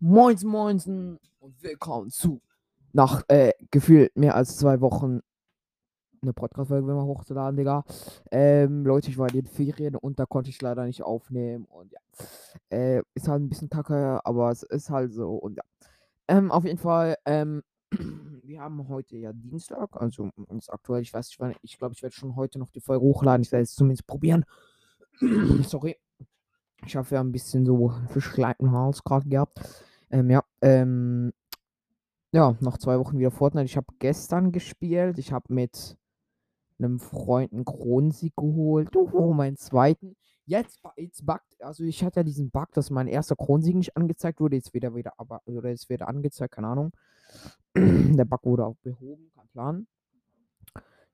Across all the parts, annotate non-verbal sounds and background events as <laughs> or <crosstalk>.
Moins, moinsen und willkommen zu nach äh, gefühlt mehr als zwei Wochen eine Podcast-Folge mal hochzuladen, Digga. Ähm, Leute, ich war in den Ferien und da konnte ich leider nicht aufnehmen und ja. Äh, ist halt ein bisschen kacke, aber es ist halt so und ja. Ähm, auf jeden Fall, ähm, <clears throat> wir haben heute ja Dienstag, also ist aktuell, ich weiß nicht, ich glaube, ich werde schon heute noch die Folge hochladen. Ich werde es zumindest probieren. <clears throat> Sorry. Ich habe ja ein bisschen so verschleiten Hals gerade gehabt. Ähm, ja, ähm, ja, nach zwei Wochen wieder Fortnite. Ich habe gestern gespielt. Ich habe mit einem Freund einen Kronensieg geholt. Oh, meinen zweiten. Jetzt, jetzt buggt, also ich hatte ja diesen Bug, dass mein erster Kronensieg nicht angezeigt wurde. Jetzt wieder wieder, aber, oder jetzt wieder angezeigt, keine Ahnung. <clears throat> Der Bug wurde auch behoben, kein Plan.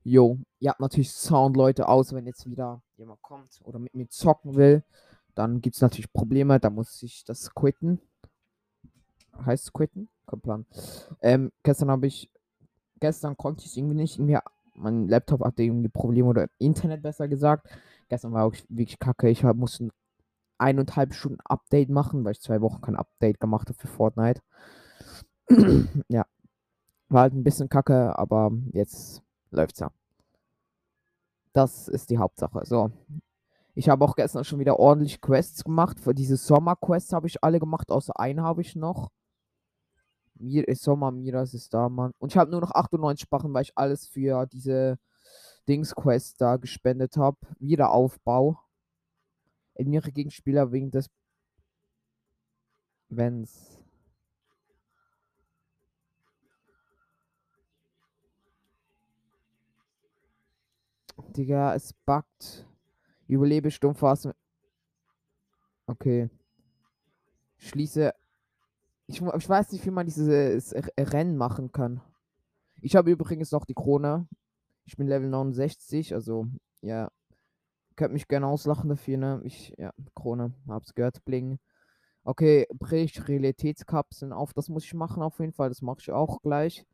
Jo, ihr habt natürlich Sound, Leute, aus, wenn jetzt wieder jemand kommt oder mit mir zocken will. Dann gibt es natürlich Probleme, da muss ich das quitten heißt quitten? Kein Plan. Ähm, gestern habe ich, gestern konnte ich es irgendwie nicht. Irgendwie, mein Laptop hatte irgendwie Probleme oder Internet besser gesagt. Gestern war auch wirklich kacke. Ich hab, musste eineinhalb Stunden Update machen, weil ich zwei Wochen kein Update gemacht habe für Fortnite. <clears throat> ja. War halt ein bisschen kacke, aber jetzt läuft's ja. Das ist die Hauptsache. So. Ich habe auch gestern schon wieder ordentlich Quests gemacht. Für diese Sommer-Quests habe ich alle gemacht, außer einen habe ich noch. Mir ist Sommer, Miras ist da, Mann. Und ich habe nur noch 98 Spachen, weil ich alles für diese Dings-Quest da gespendet habe. Wiederaufbau. Eliminiere Gegenspieler wegen des. Wenn's. Digga, es buggt. Überlebe Stumpfphase. Okay. Schließe ich, ich weiß nicht, wie man dieses Rennen machen kann. Ich habe übrigens noch die Krone. Ich bin Level 69, also ja. Könnt mich gerne auslachen dafür, ne? Ich, ja, Krone, hab's gehört, bling. Okay, brich Realitätskapseln auf. Das muss ich machen auf jeden Fall. Das mache ich auch gleich.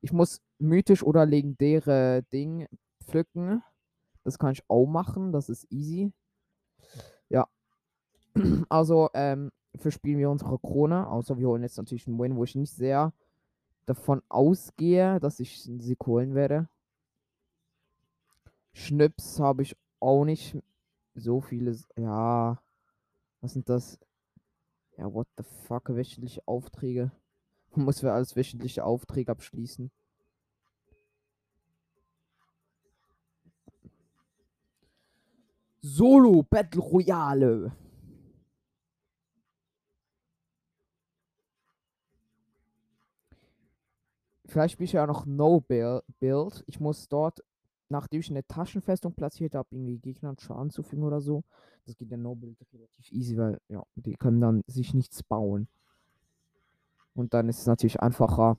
Ich muss mythisch oder legendäre Ding pflücken. Das kann ich auch machen. Das ist easy. Ja. <clears throat> Also, ähm, verspielen wir unsere Krone. Außer wir holen jetzt natürlich einen Win, wo ich nicht sehr davon ausgehe, dass ich sie holen werde. Schnips habe ich auch nicht so viele. Ja. Was sind das? Ja, what the fuck? Wöchentliche Aufträge. <laughs> Muss für alles wöchentliche Aufträge abschließen. Solo Battle Royale. Vielleicht spiele ich ja noch No Build. Ich muss dort, nachdem ich eine Taschenfestung platziert habe, irgendwie Gegnern Schaden zufügen oder so. Das geht der No Build relativ easy, weil ja, die können dann sich nichts bauen. Und dann ist es natürlich einfacher.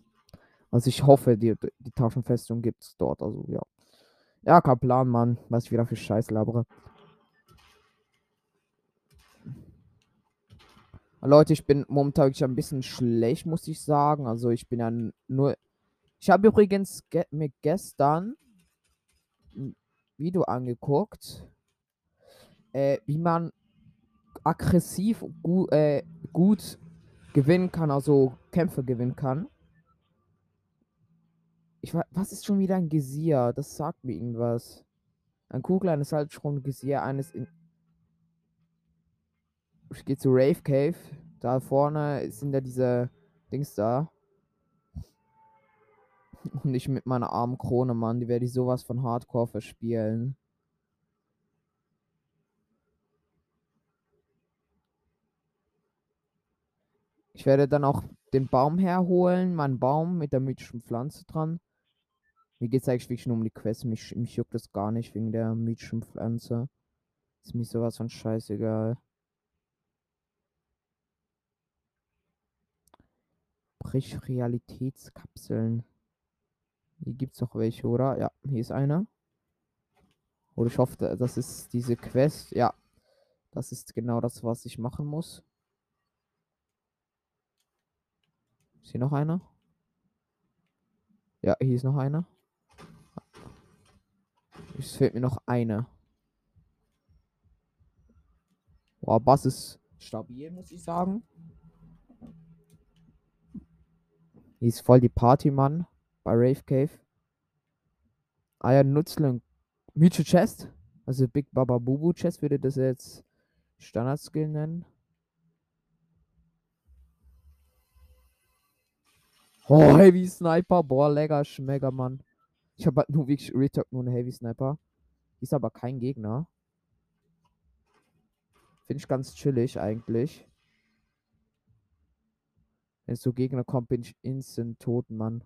Also ich hoffe, die, die Taschenfestung gibt es dort. Also ja. Ja, kein Plan, Mann. Was ich wieder für Scheiß labere. Leute, ich bin momentan ein bisschen schlecht, muss ich sagen. Also ich bin ja nur ich habe übrigens ge mir gestern ein Video angeguckt, äh, wie man aggressiv gu äh, gut gewinnen kann, also Kämpfe gewinnen kann. Ich was ist schon wieder ein Gesier? Das sagt mir irgendwas. Ein Kuglein ist halt schon ein Gesier eines in. Ich gehe zu Rave Cave. Da vorne sind ja diese Dings da. <laughs> Und ich mit meiner armen Krone, Mann. Die werde ich sowas von Hardcore verspielen. Ich werde dann auch den Baum herholen, meinen Baum mit der mythischen Pflanze dran. Mir geht es eigentlich wirklich nur um die Quest. Mich, mich juckt das gar nicht wegen der mythischen Pflanze. Ist mir sowas von scheißegal. Brich Realitätskapseln. Hier gibt es noch welche, oder? Ja, hier ist einer. Oder ich hoffe, das ist diese Quest. Ja, das ist genau das, was ich machen muss. Ist hier noch einer? Ja, hier ist noch einer. Es fehlt mir noch einer. Boah, Bass ist stabil, muss ich sagen. Die ist voll die Partymann bei Rave Cave. Ja, Nutzling. Mutual Chest. Also Big Baba Bubu Chest würde das jetzt Standard Skill nennen. Oh, Heavy Sniper. Boah, lecker Schmecker, Mann. Ich habe halt nur wirklich Retalk nur eine Heavy Sniper. Ist aber kein Gegner. Finde ich ganz chillig eigentlich. Wenn so Gegner kommt, bin ich instant tot, Mann.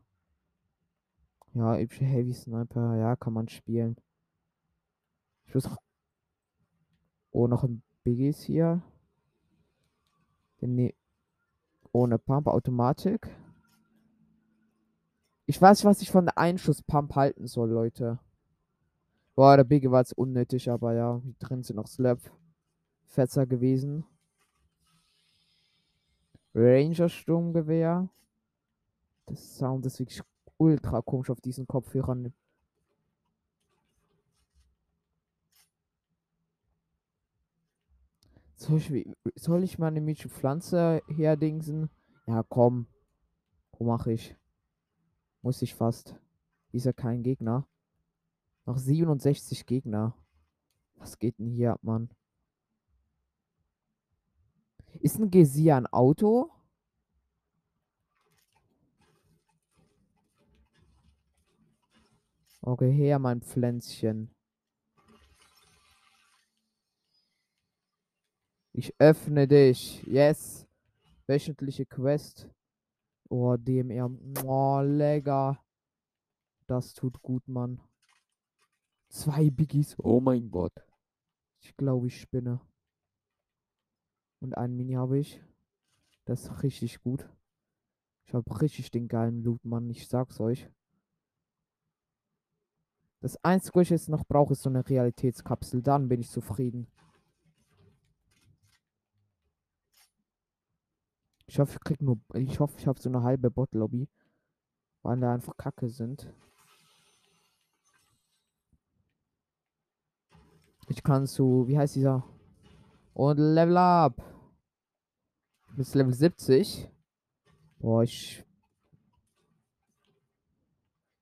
Ja, Heavy Sniper, ja, kann man spielen. Ich muss. Oh, noch ein Biggies hier. Ne Ohne Pump, Automatik. Ich weiß was ich von der Einschusspump halten soll, Leute. Boah, der Biggie war jetzt unnötig, aber ja, hier drin sind noch Slap. Fetzer gewesen. Ranger Sturmgewehr. Das Sound ist wirklich ultra komisch auf diesen Kopfhörern. Soll ich, soll ich mal eine Mietsche Pflanze herdingsen? Ja, komm. Wo mache ich? Muss ich fast. Ist ja kein Gegner. Noch 67 Gegner. Was geht denn hier ab, Mann? Ist ein Gesia ein Auto? Okay, her, mein Pflänzchen. Ich öffne dich. Yes. Wöchentliche Quest. Oh, DMR. Oh, lecker. Das tut gut, Mann. Zwei Biggies. Oh mein Gott. Ich glaube, ich spinne. Und ein Mini habe ich. Das ist richtig gut. Ich habe richtig den geilen Loot, Mann. Ich sag's euch. Das Einzige, was ich jetzt noch brauche, ist so eine Realitätskapsel. Dann bin ich zufrieden. Ich hoffe, ich krieg nur. Ich hoffe, ich habe so eine halbe Bot-Lobby. Weil da einfach Kacke sind. Ich kann zu. Wie heißt dieser? Und Level Up. Bis Level 70. Boah, ich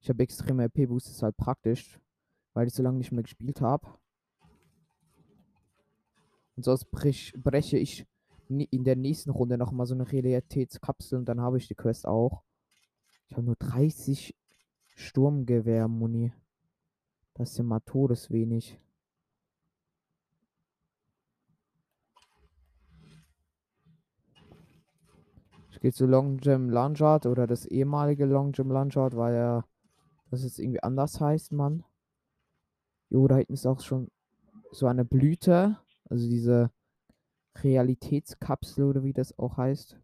ich habe extreme RP-Boost, ist halt praktisch, weil ich so lange nicht mehr gespielt habe. Und sonst brech, breche ich in der nächsten Runde nochmal so eine Realitätskapsel und dann habe ich die Quest auch. Ich habe nur 30 Sturmgewehr-Muni. Das ist ja mal todeswenig. Ich gehe zu Long Jam Lanjard oder das ehemalige Long Jam Lanjard, weil er das jetzt irgendwie anders heißt, Mann. Jo, da hinten ist auch schon so eine Blüte. Also diese Realitätskapsel oder wie das auch heißt.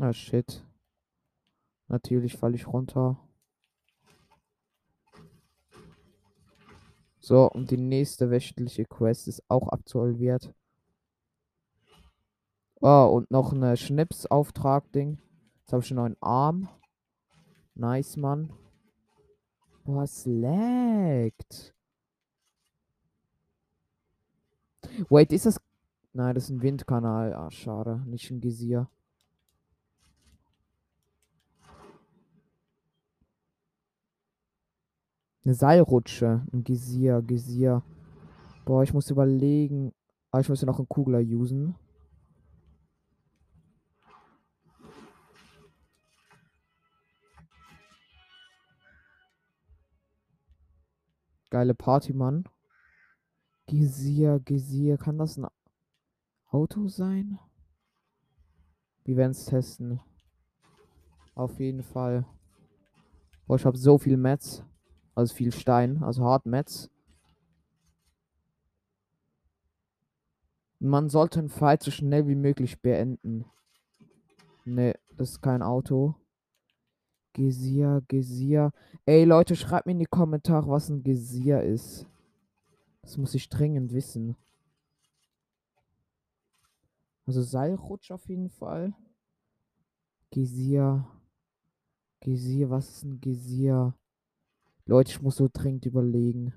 Ah, shit. Natürlich falle ich runter. So, und die nächste wöchentliche Quest ist auch absolviert. Oh, und noch eine Schnips-Auftrag-Ding. Jetzt habe ich schon einen Arm. Nice, Mann. Es laggt. Wait, ist das... Nein, das ist ein Windkanal. Ah, schade. Nicht ein Gesier. Eine Seilrutsche. Ein Gesier, Gesier. Boah, ich muss überlegen. Aber ich muss ja noch einen Kugler usen. Geile Party, Mann. Gesier, Gesier. Kann das ein Auto sein? Wir werden es testen. Auf jeden Fall. Boah, ich habe so viel Mets. Also viel Stein, also Hardmats. Man sollte einen Fight so schnell wie möglich beenden. Ne, das ist kein Auto. Gesier, Gesier. Ey Leute, schreibt mir in die Kommentare, was ein Gesier ist. Das muss ich dringend wissen. Also Seilrutsch auf jeden Fall. Gesier. Gesier, was ist ein Gesier? Leute, ich muss so dringend überlegen.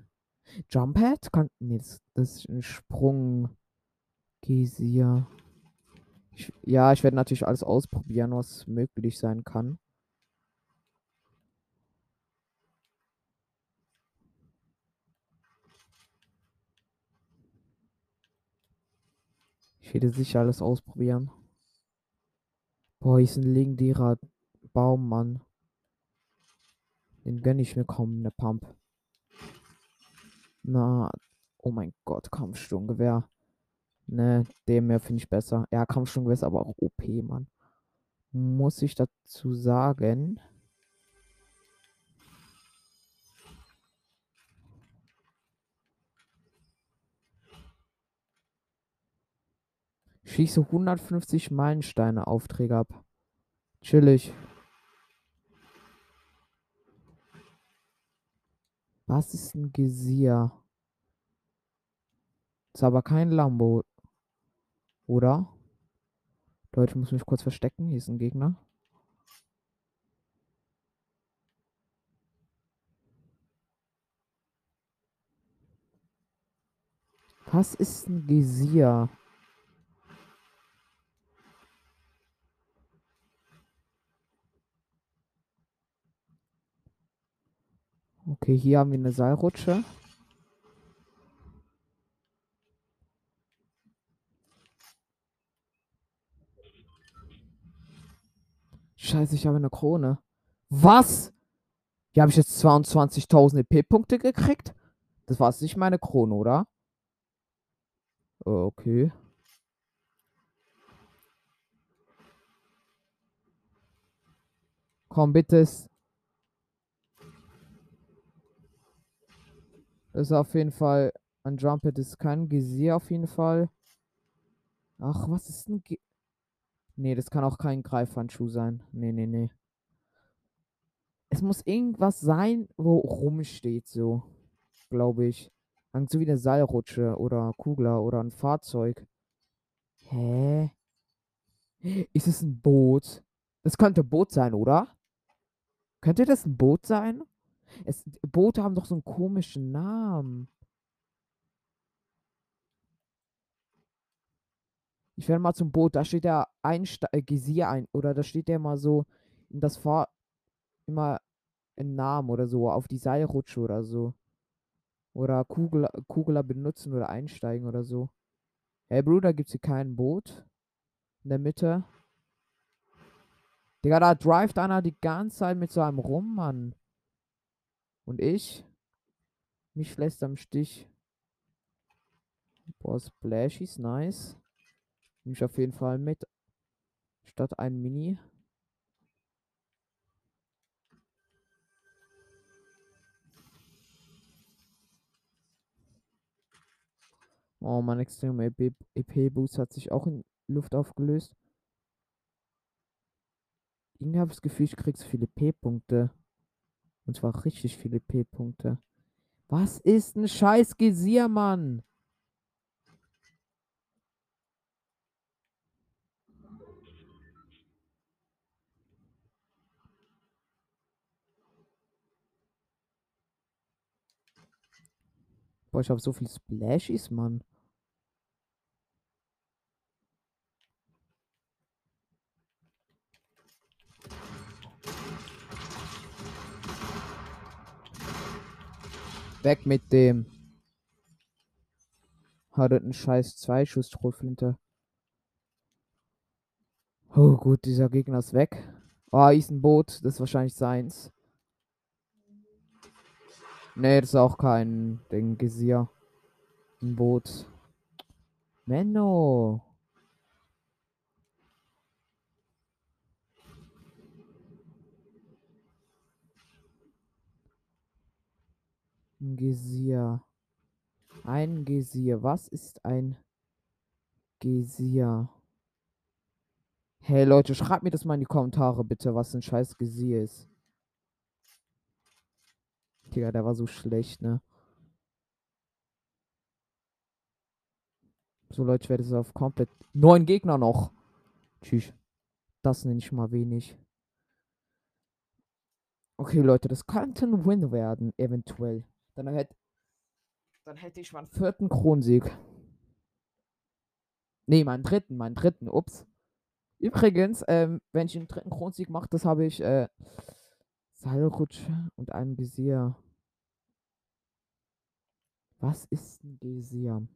Jumphead? Kann. Nee, das, das ist ein Sprung. Geysir. Ich, ja, ich werde natürlich alles ausprobieren, was möglich sein kann. Ich werde sicher alles ausprobieren. Boah, hier ist ein legendärer Baum, Mann. Den gönne ich mir kaum, eine Pump. Na, oh mein Gott, Kampfsturmgewehr. Ne, dem mehr finde ich besser. Ja, Kampfsturmgewehr ist aber auch OP, Mann. Muss ich dazu sagen. Schieße 150 Meilensteine Aufträge ab. Chillig. Was ist ein Gesier? Ist aber kein Lambo. Oder? Leute, muss mich kurz verstecken. Hier ist ein Gegner. Was ist ein Gesier? Okay, hier haben wir eine Seilrutsche. Scheiße, ich habe eine Krone. Was? Hier habe ich jetzt 22.000 EP-Punkte gekriegt? Das war nicht meine Krone, oder? Okay. Komm, bitte. Das ist auf jeden Fall ein Jumpet, ist kein Gesier auf jeden Fall. Ach, was ist ein Ge Nee, das kann auch kein Greifhandschuh sein. Nee, nee, nee. Es muss irgendwas sein, wo rumsteht, so. Glaube ich. So wie eine Seilrutsche oder Kugler oder ein Fahrzeug. Hä? Ist es ein Boot? Das könnte ein Boot sein, oder? Könnte das ein Boot sein? Es, Boote haben doch so einen komischen Namen. Ich werde mal zum Boot, da steht der Einste äh, Gesier ein, oder da steht der mal so in das Fahr immer ein Namen oder so, auf die Seilrutsche oder so. Oder Kugel, Kugler benutzen oder einsteigen oder so. Hey Bruder, gibt's hier kein Boot? In der Mitte? Digga, da drivet einer die ganze Zeit mit so einem rum, Mann. Und ich? Mich lässt am Stich. Boah, Splash ist nice. Nehme ich auf jeden Fall mit. Statt ein Mini. Oh, mein extremer EP-Boost hat sich auch in Luft aufgelöst. Irgendwie habe ich das Gefühl, ich krieg so viele P-Punkte. Und zwar richtig viele P-Punkte. Was ist ein scheiß Gesier, Mann? Boah, ich habe so viel Splashies, Mann. Weg mit dem. Hat einen scheiß Zweischuss-Schrotflinte. Oh gut, dieser Gegner ist weg. Oh, hier ist ein Boot. Das ist wahrscheinlich seins. Nee, das ist auch kein Ding. Gesier. Ein Boot. Menno. Ein Gesier. Ein Gesier. Was ist ein Gesier? Hey Leute, schreibt mir das mal in die Kommentare bitte, was ein scheiß Gesier ist. Digga, der war so schlecht, ne? So Leute, ich werde es auf komplett neun Gegner noch. Tschüss. Das nenne ich mal wenig. Okay, Leute, das könnte ein Win werden, eventuell. Dann hätte, dann hätte ich meinen vierten Kronsieg. Nee, meinen dritten, meinen dritten, ups. Übrigens, ähm, wenn ich einen dritten Kronsieg mache, das habe ich, äh, Seilrutsche und einen Visier. Was ist ein Visier?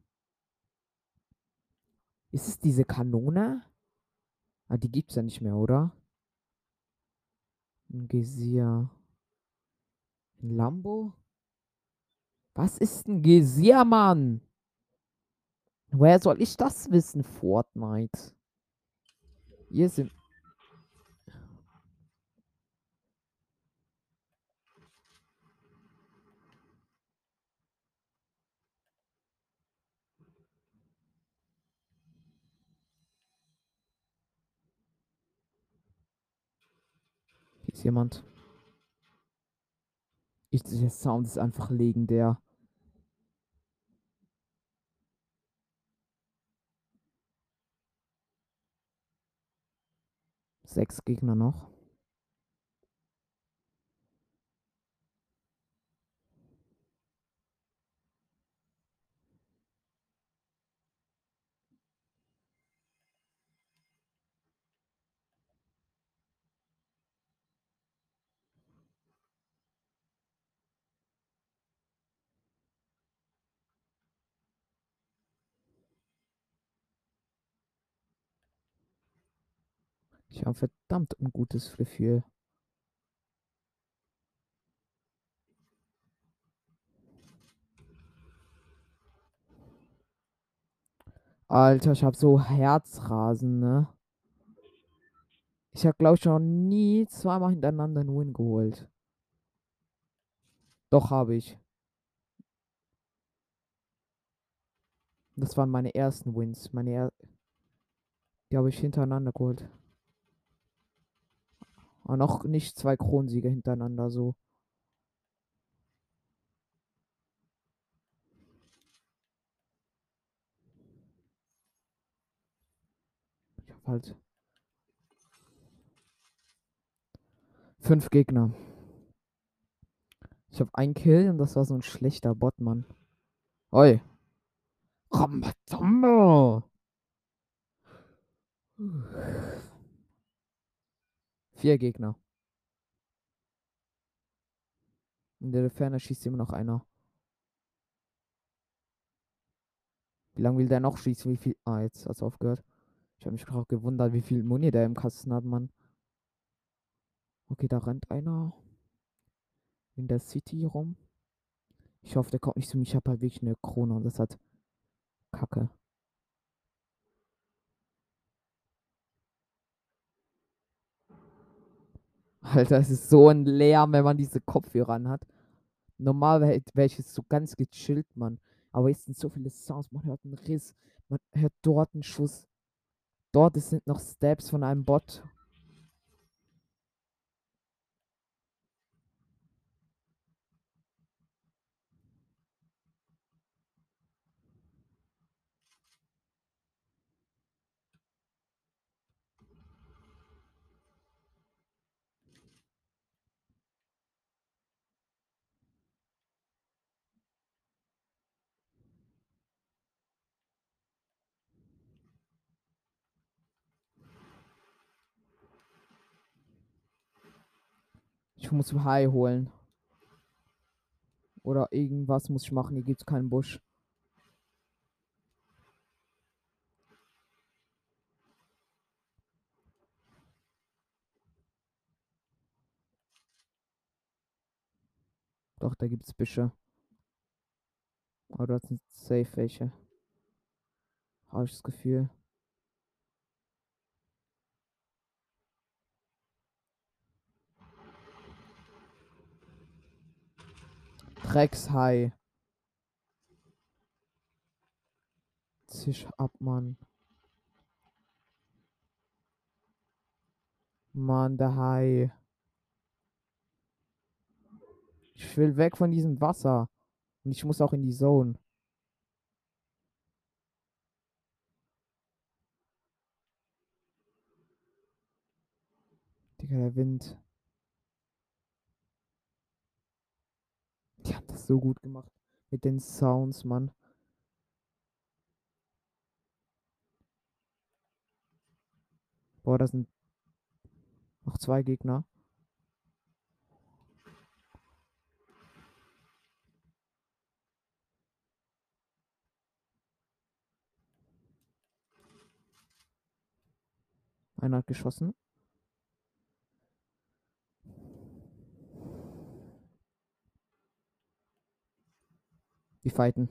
Ist es diese Kanone? Ah, die gibt's ja nicht mehr, oder? Ein Gesier. Ein Lambo? Was ist ein Gesier, Mann? Woher soll ich das wissen, Fortnite? Hier sind... Hier ist jemand. Ich, der Sound ist einfach legendär. Sechs Gegner noch. Ich habe verdammt ungutes Gefühl. Alter, ich habe so Herzrasen, ne? Ich habe, glaube ich, noch nie zweimal hintereinander einen Win geholt. Doch, habe ich. Das waren meine ersten Wins. Meine er Die habe ich hintereinander geholt. Aber noch nicht zwei Kronsiege hintereinander so. Ich habe halt fünf Gegner. Ich habe einen Kill und das war so ein schlechter Bot, Mann. Oi. Rambazamba. Vier Gegner. In der Ferne schießt immer noch einer. Wie lange will der noch schießen? Wie viel. Ah, jetzt hat es aufgehört. Ich habe mich gerade gewundert, wie viel Muni der im Kasten hat, Mann. Okay, da rennt einer in der City rum. Ich hoffe, der kommt nicht zu mir. Ich habe halt wirklich eine Krone und das hat Kacke. Alter, es ist so ein Lärm, wenn man diese Kopfhörer an hat. Normal wäre wär ich jetzt so ganz gechillt, Mann. Aber jetzt sind so viele Sounds. Man hört einen Riss. Man hört dort einen Schuss. Dort sind noch Steps von einem Bot. Ich muss High holen. Oder irgendwas muss ich machen. Hier gibt es keinen Busch. Doch, da gibt es Büsche. Aber dort sind safe welche. Habe ich das Gefühl. Dreckshai. Zisch ab, Mann. Mann, der Hai. Ich will weg von diesem Wasser. Und ich muss auch in die Zone. Digga, der Wind. Hab das so gut gemacht. Mit den Sounds, Mann. Boah, das sind noch zwei Gegner. Einer hat geschossen. Die fighten.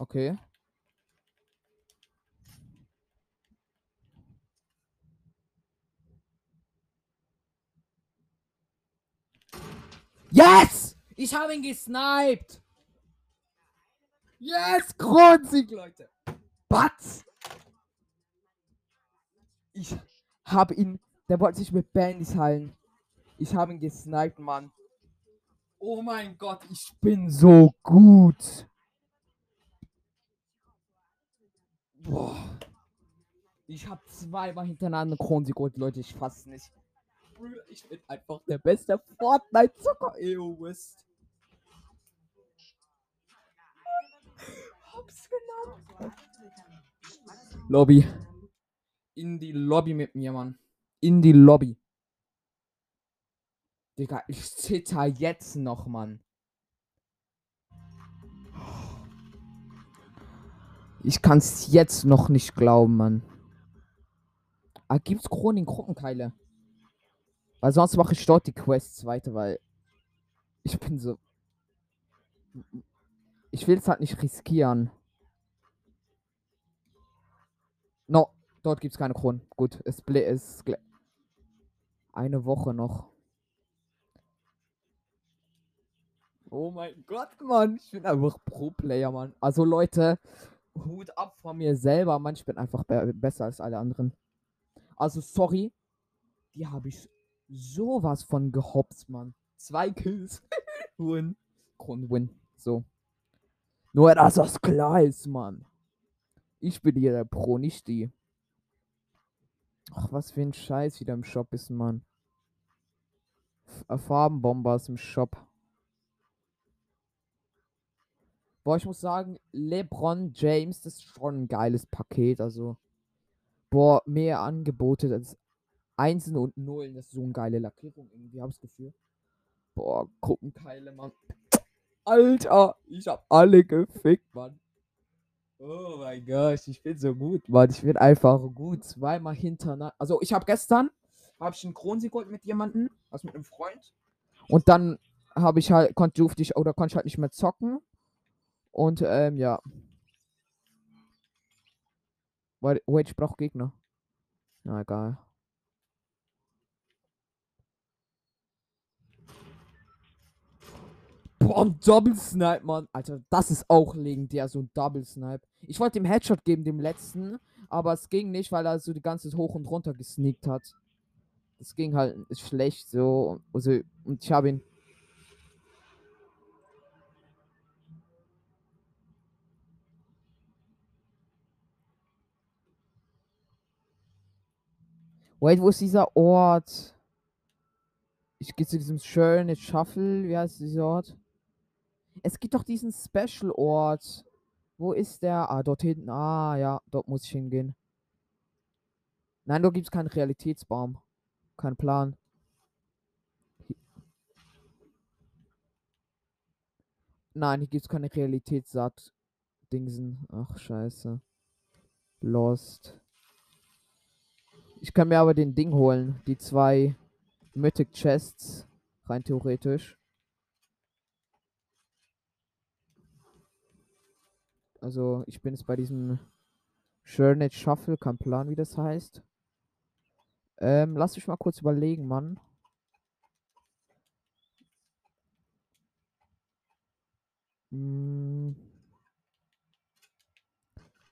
Okay. Yes! Ich habe ihn gesniped! Yes! Kronsieg, Leute! Batz! Ich habe ihn. Der wollte sich mit Bandys heilen. Ich habe ihn gesniped, Mann. Oh mein Gott, ich bin so gut. Boah. Ich habe zweimal hintereinander Kronsieg geholt, Leute. Ich fass nicht. Ich bin einfach der beste Fortnite-Zocker. Wisst. Hab's genommen. Lobby. In die Lobby mit mir, Mann. In die Lobby. Digga, ich zitter jetzt noch, Mann. Ich kann's jetzt noch nicht glauben, Mann. Ah, gibt's Kronen Gruppenkeile? Weil sonst mache ich dort die Quests weiter, weil ich bin so. Ich will es halt nicht riskieren. No, dort gibt's keine Kronen. Gut, es ist eine Woche noch. Oh mein Gott, Mann. Ich bin einfach Pro-Player, Mann. Also Leute, Hut ab von mir selber, Mann. Ich bin einfach be besser als alle anderen. Also sorry. Die habe ich sowas von gehopst, Mann. Zwei Kills. <laughs> win. Grundwin. So. Nur, dass das klar ist, Mann. Ich bin hier der Pro, nicht die. Ach, was für ein Scheiß wieder im Shop ist, Mann. F Farbenbombers im Shop. Boah, ich muss sagen, LeBron James, das ist schon ein geiles Paket. Also, boah, mehr Angebote als Einsen und Nullen. Das ist so eine geile Lackierung irgendwie, hab's Gefühl. Boah, Gruppenkeile, Mann. Alter, ich hab alle gefickt, Mann. Oh mein Gott, ich bin so gut, Mann. Ich bin einfach gut. Zweimal hintereinander. Also, ich hab gestern, hab ich einen Kronsieg mit jemandem, also mit einem Freund. Und dann habe ich halt, konnte ich, oder konnte ich halt nicht mehr zocken. Und ähm, ja. Wait, wait ich brauche Gegner. Na egal. Boah, ein Double Snipe, Mann. Alter, das ist auch legendär, so ein Double Snipe. Ich wollte ihm Headshot geben, dem letzten, aber es ging nicht, weil er so die ganze hoch und runter gesneakt hat. Das ging halt schlecht so. Also, und ich habe ihn Wait, wo ist dieser Ort? Ich gehe zu diesem schönen Shuffle. Wie heißt dieser Ort? Es gibt doch diesen Special-Ort. Wo ist der? Ah, dort hinten. Ah, ja, dort muss ich hingehen. Nein, dort gibt es keinen Realitätsbaum. Kein Plan. Nein, hier gibt es keine Realitätssaat-Dingsen. Ach, scheiße. Lost. Ich kann mir aber den Ding holen. Die zwei Mythic Chests. Rein theoretisch. Also, ich bin jetzt bei diesem Journey Shuffle, kein Plan, wie das heißt. Ähm, lass mich mal kurz überlegen, Mann. Hm.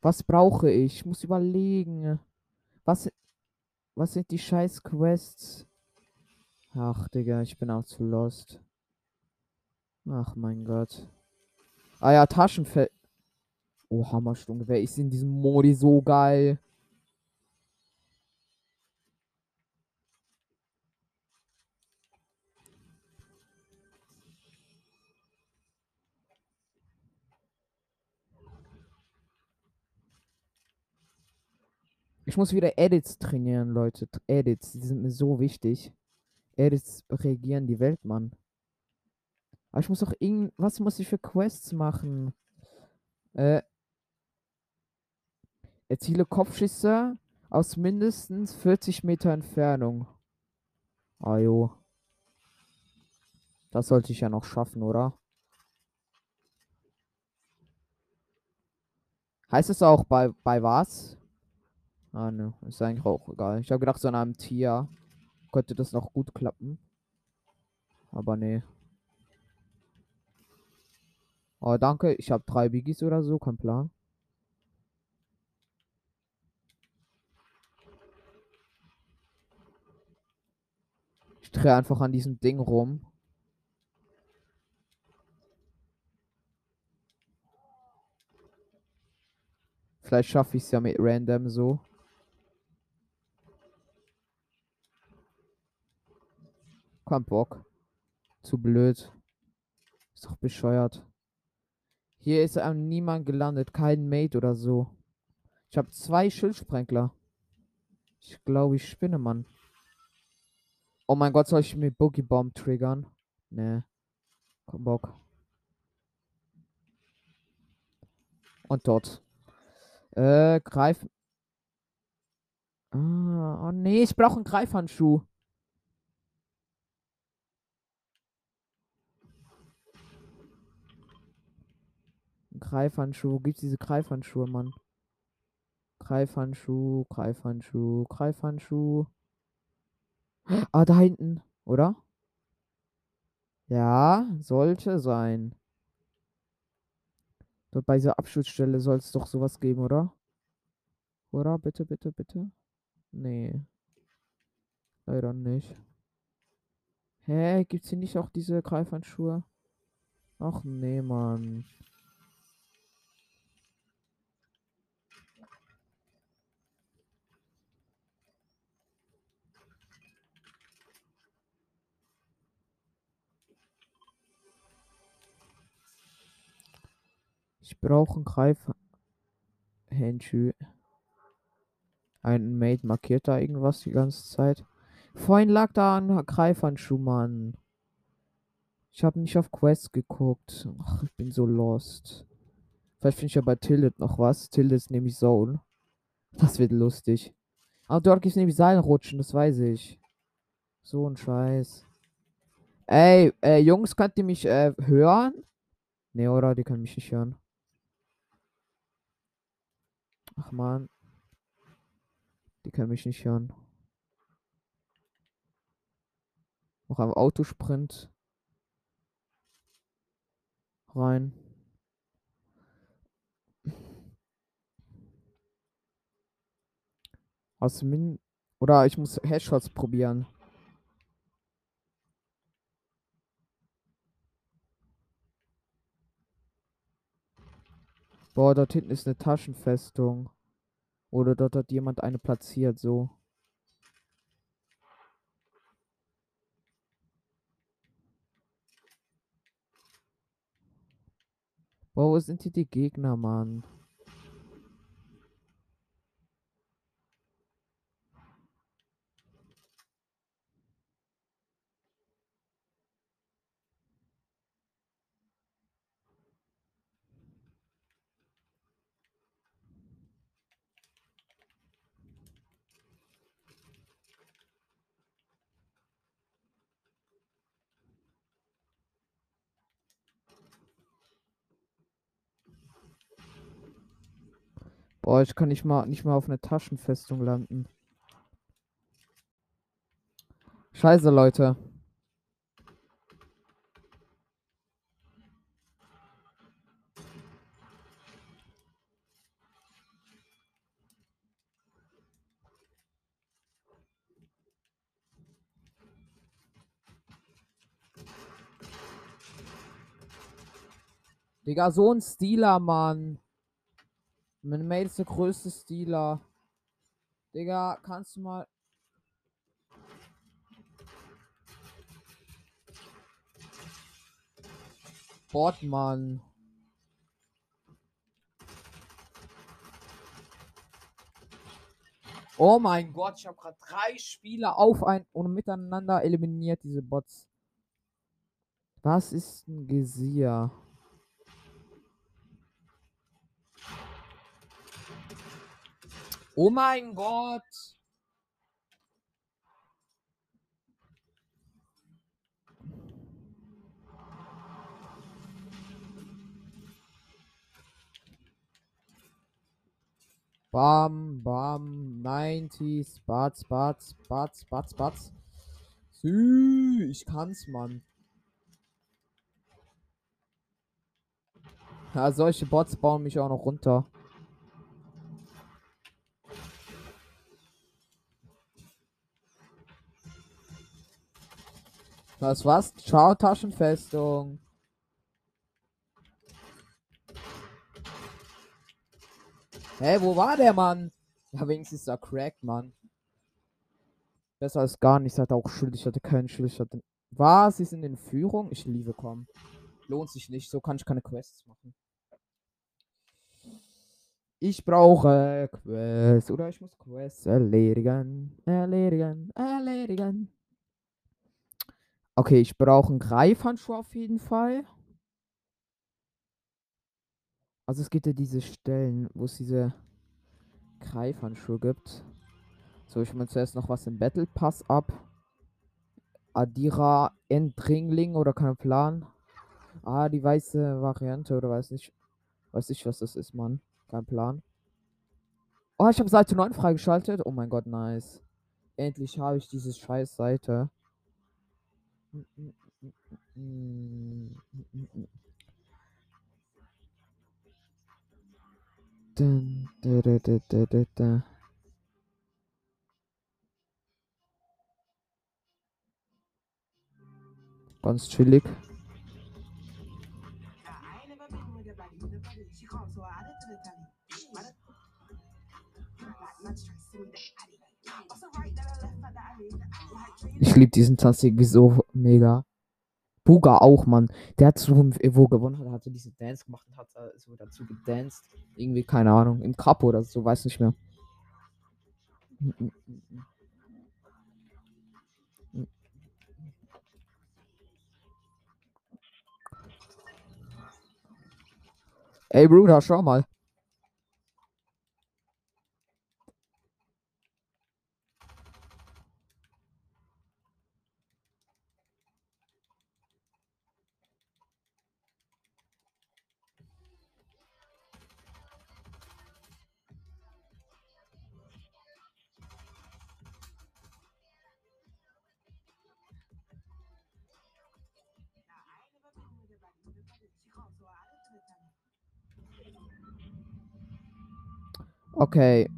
Was brauche ich? Ich muss überlegen. Was, was sind die scheiß Quests? Ach, Digga, ich bin auch zu lost. Ach, mein Gott. Ah ja, Taschenfell. Oh, Hammersturmgewehr ist in diesem Modi so geil. Ich muss wieder Edits trainieren, Leute. Edits, die sind mir so wichtig. Edits regieren die Welt, Mann. Aber ich muss doch irgend... Was muss ich für Quests machen? Äh... Erziele Kopfschüsse aus mindestens 40 Meter Entfernung. Ah jo. Das sollte ich ja noch schaffen, oder? Heißt es auch bei, bei was? Ah ne, ist eigentlich auch egal. Ich habe gedacht, so an einem Tier könnte das noch gut klappen. Aber nee. Oh, danke. Ich habe drei Biggies oder so, kein Plan. Ich drehe einfach an diesem Ding rum. Vielleicht schaffe ich es ja mit random so. Kein Bock. Zu blöd. Ist doch bescheuert. Hier ist ähm, niemand gelandet. Kein Mate oder so. Ich habe zwei Schildsprenkler. Ich glaube, ich spinne, Mann. Oh mein Gott, soll ich mit Boogie Bomb triggern? Nee. Kein Bock. Und dort. Äh, Greif. Ah, oh nee, ich brauche einen Greifhandschuh. Greifhandschuh. Wo gibt's diese Greifhandschuhe, Mann? Greifhandschuh, Greifhandschuh, Greifhandschuh. Ah, da hinten, oder? Ja, sollte sein. Dort bei dieser Abschussstelle soll es doch sowas geben, oder? Oder? Bitte, bitte, bitte? Nee. Leider nicht. Hä? Gibt's hier nicht auch diese Greifhandschuhe? Ach nee, Mann. Ich brauche einen Greifhandschuh. Ein Mate markiert da irgendwas die ganze Zeit. Vorhin lag da ein Greifhandschuh, Mann. Ich habe nicht auf Quest geguckt. Ach, ich bin so lost. Vielleicht finde ich ja bei Tilted noch was. Tilted ist nämlich Soul. Das wird lustig. Aber dort gibt es nämlich Seilrutschen, das weiß ich. So ein Scheiß. Ey, äh, Jungs, könnt ihr mich äh, hören? Nee, oder? Die können mich nicht hören. Ach man. Die können mich nicht hören. Noch am Autosprint. Rein. Aus Min. Oder ich muss Headshots probieren. Boah, dort hinten ist eine Taschenfestung. Oder dort hat jemand eine platziert, so. Boah, wo sind hier die Gegner, Mann? Boah, ich kann nicht mal nicht mal auf eine Taschenfestung landen. Scheiße, Leute. Digga, so ein Stealer, Mann. Mein Mate ist der größte Stealer. Digga, kannst du mal. Bot, Mann. Oh mein Gott, ich habe gerade drei Spieler auf ein und miteinander eliminiert, diese Bots. Was ist ein Gesier? Oh mein Gott. Bam, bam, 90s, Bats, Bats, Bats, Bats, Bats. Sü, ich kann's, Mann. Ja, solche Bots bauen mich auch noch runter. Das war's. Ciao, Taschenfestung. Hey, wo war der Mann? Ja, wenigstens ist er Crack, Mann. Besser als gar nichts. Hat auch Schild. Ich hatte keinen Schild. Ich hatte... Was? Sie in Führung? Ich liebe kommen. Lohnt sich nicht. So kann ich keine Quests machen. Ich brauche Quests. Oder ich muss Quests erledigen. Erledigen. Erledigen. Okay, ich brauche einen Greifhandschuh auf jeden Fall. Also es gibt ja diese Stellen, wo es diese Greifhandschuhe gibt. So, ich mir zuerst noch was im Battle Pass ab. Adira Entringling oder kein Plan. Ah, die weiße Variante oder weiß nicht. Weiß nicht, was das ist, Mann. Kein Plan. Oh, ich habe Seite 9 freigeschaltet. Oh mein Gott, nice. Endlich habe ich diese scheiß Seite. Dun, da, da, da, da, da, da. Ganz chillig. Ich liebe diesen Tastik so mega. Buga auch, Mann. Der hat so, wo gewonnen hat, hat so diese Dance gemacht und hat so dazu gedanced. Irgendwie, keine Ahnung, im Cup oder so, weiß nicht mehr. Ey, Bruder, schau mal. Okay.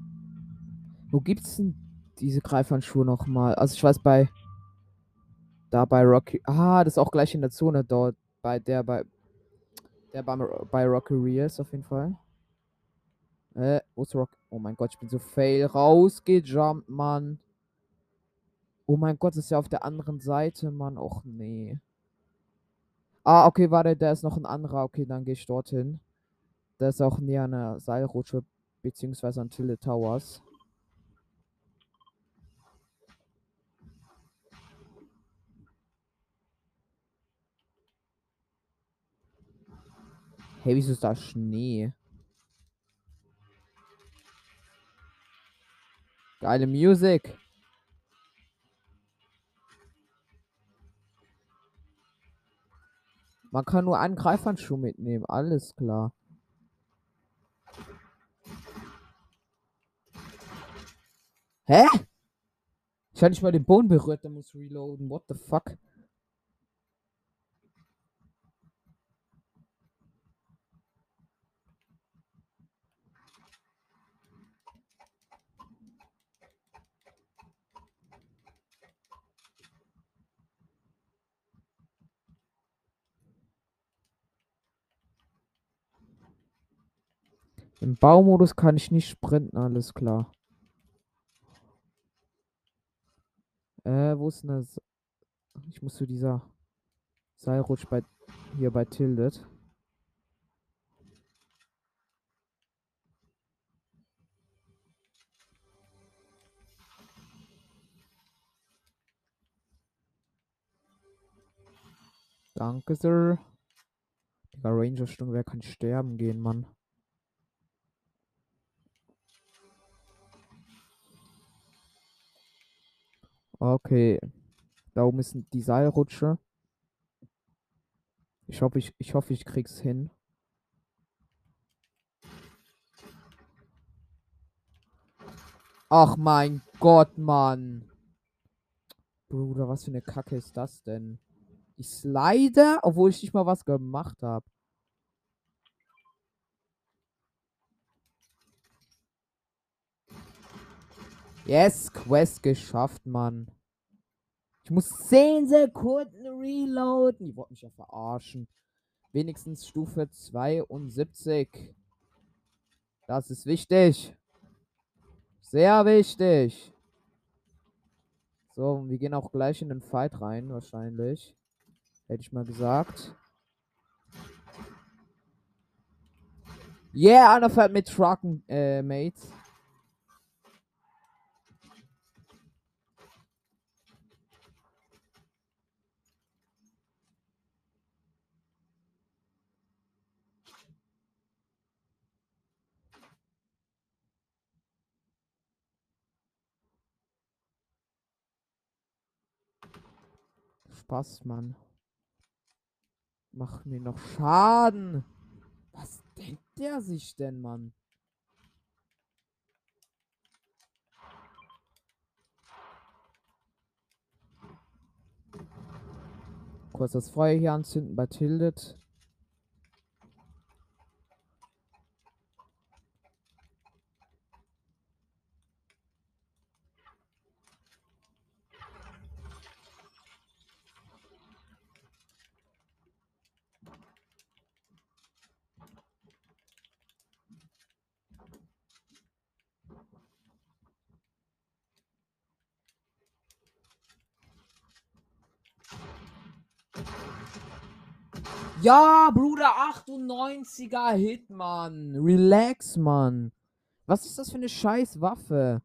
Wo gibt's denn diese Greifhandschuhe nochmal? Also ich weiß bei. Da bei Rocky. Ah, das ist auch gleich in der Zone dort. Bei der bei. Der bei, bei Rockery ist auf jeden Fall. Äh, wo ist Rock? Oh mein Gott, ich bin so fail. Rausgejumpt, Mann. Oh mein Gott, das ist ja auf der anderen Seite, Mann. Och nee. Ah, okay, warte, da ist noch ein anderer. Okay, dann gehe ich dorthin. Der ist auch näher der Seilrutsche beziehungsweise an Tilde Towers. Hey, wieso ist da Schnee? Geile Musik. Man kann nur einen Greifhandschuh mitnehmen, alles klar. Hä? Ich hatte nicht mal den Boden berührt, der muss reloaden. What the fuck? Im Baumodus kann ich nicht sprinten, alles klar. Äh, wo ist denn das? Ich muss zu dieser Seilrutsch bei hier bei Tildet. Danke, Sir. Digga, Ranger-Stunde, wer kann sterben gehen, Mann? Okay. Da oben ist die Seilrutsche. Ich hoffe, ich, ich hoffe, ich krieg's hin. Ach mein Gott, Mann. Bruder, was für eine Kacke ist das denn? Ich slide, obwohl ich nicht mal was gemacht habe. Yes, Quest geschafft, Mann. Ich muss 10 Sekunden reloaden. Die wollten mich ja verarschen. Wenigstens Stufe 72. Das ist wichtig. Sehr wichtig. So, wir gehen auch gleich in den Fight rein, wahrscheinlich. Hätte ich mal gesagt. Yeah, einer fährt mit Trucken, äh, Mates. Spaß, Mann. Mach mir noch Schaden. Was denkt der sich denn, Mann? Kurz das Feuer hier anzünden bei Tildet. Ja, Bruder, 98er Hit, Mann. Relax, Mann. Was ist das für eine scheiß Waffe?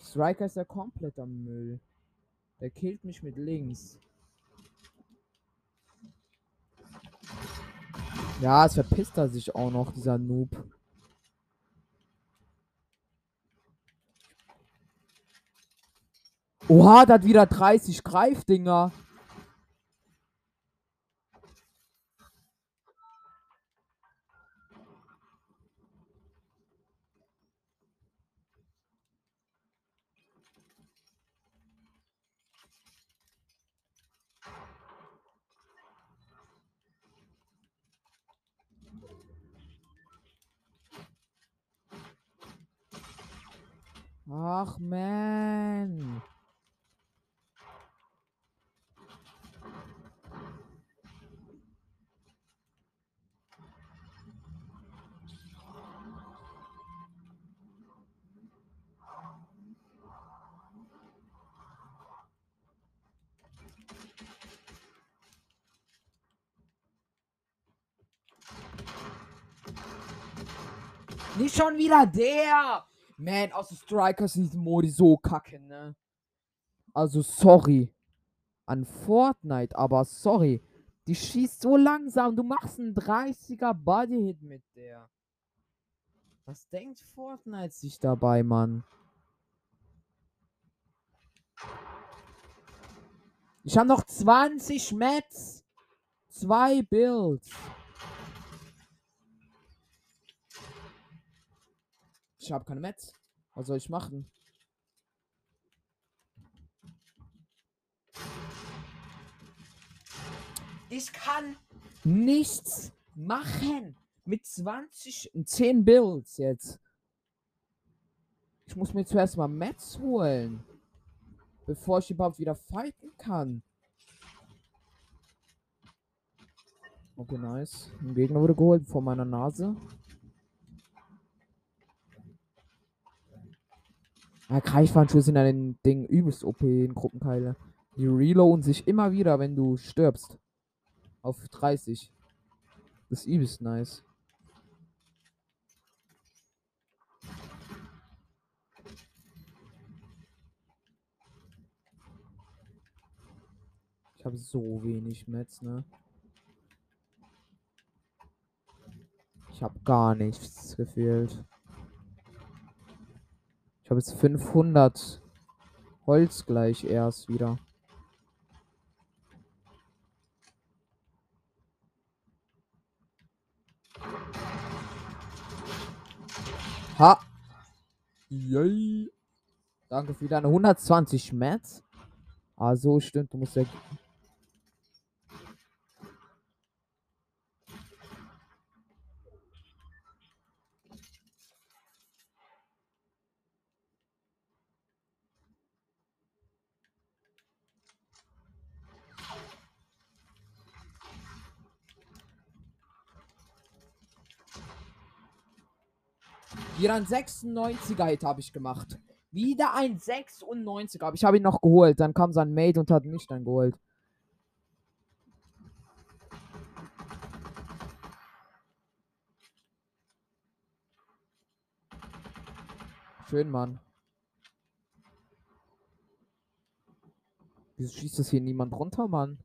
Striker ist ja komplett am Müll. Der killt mich mit links. Ja, es verpisst er sich auch noch, dieser Noob. Oha, der hat wieder 30 Greifdinger. Ach, man. Nicht schon wieder der! Man, also Strikers in diesem Modi so kacke, ne? Also sorry. An Fortnite, aber sorry. Die schießt so langsam. Du machst einen 30er Bodyhit mit der. Was denkt Fortnite sich dabei, Mann? Ich habe noch 20 Mets. Zwei Builds. Ich habe keine Metz. Was soll ich machen? Ich kann nichts machen. Mit 20, 10 Builds jetzt. Ich muss mir zuerst mal Metz holen. Bevor ich überhaupt wieder fighten kann. Okay, nice. Ein Gegner wurde geholt vor meiner Nase. Ja, Greifhandschuhe sind an den Ding übelst OP in Gruppenkeile. Die reloaden sich immer wieder, wenn du stirbst. Auf 30. Das ist übelst nice. Ich habe so wenig Metz, ne? Ich habe gar nichts gefehlt. Ich habe jetzt 500 Holz gleich erst wieder. Ha! Yay! Danke für deine 120 Mats. Ah, so stimmt, du musst ja. Wieder ein 96er Hit habe ich gemacht. Wieder ein 96er. Aber ich habe ihn noch geholt. Dann kam sein Mate und hat mich dann geholt. Schön, Mann. Wieso schießt das hier niemand runter, Mann?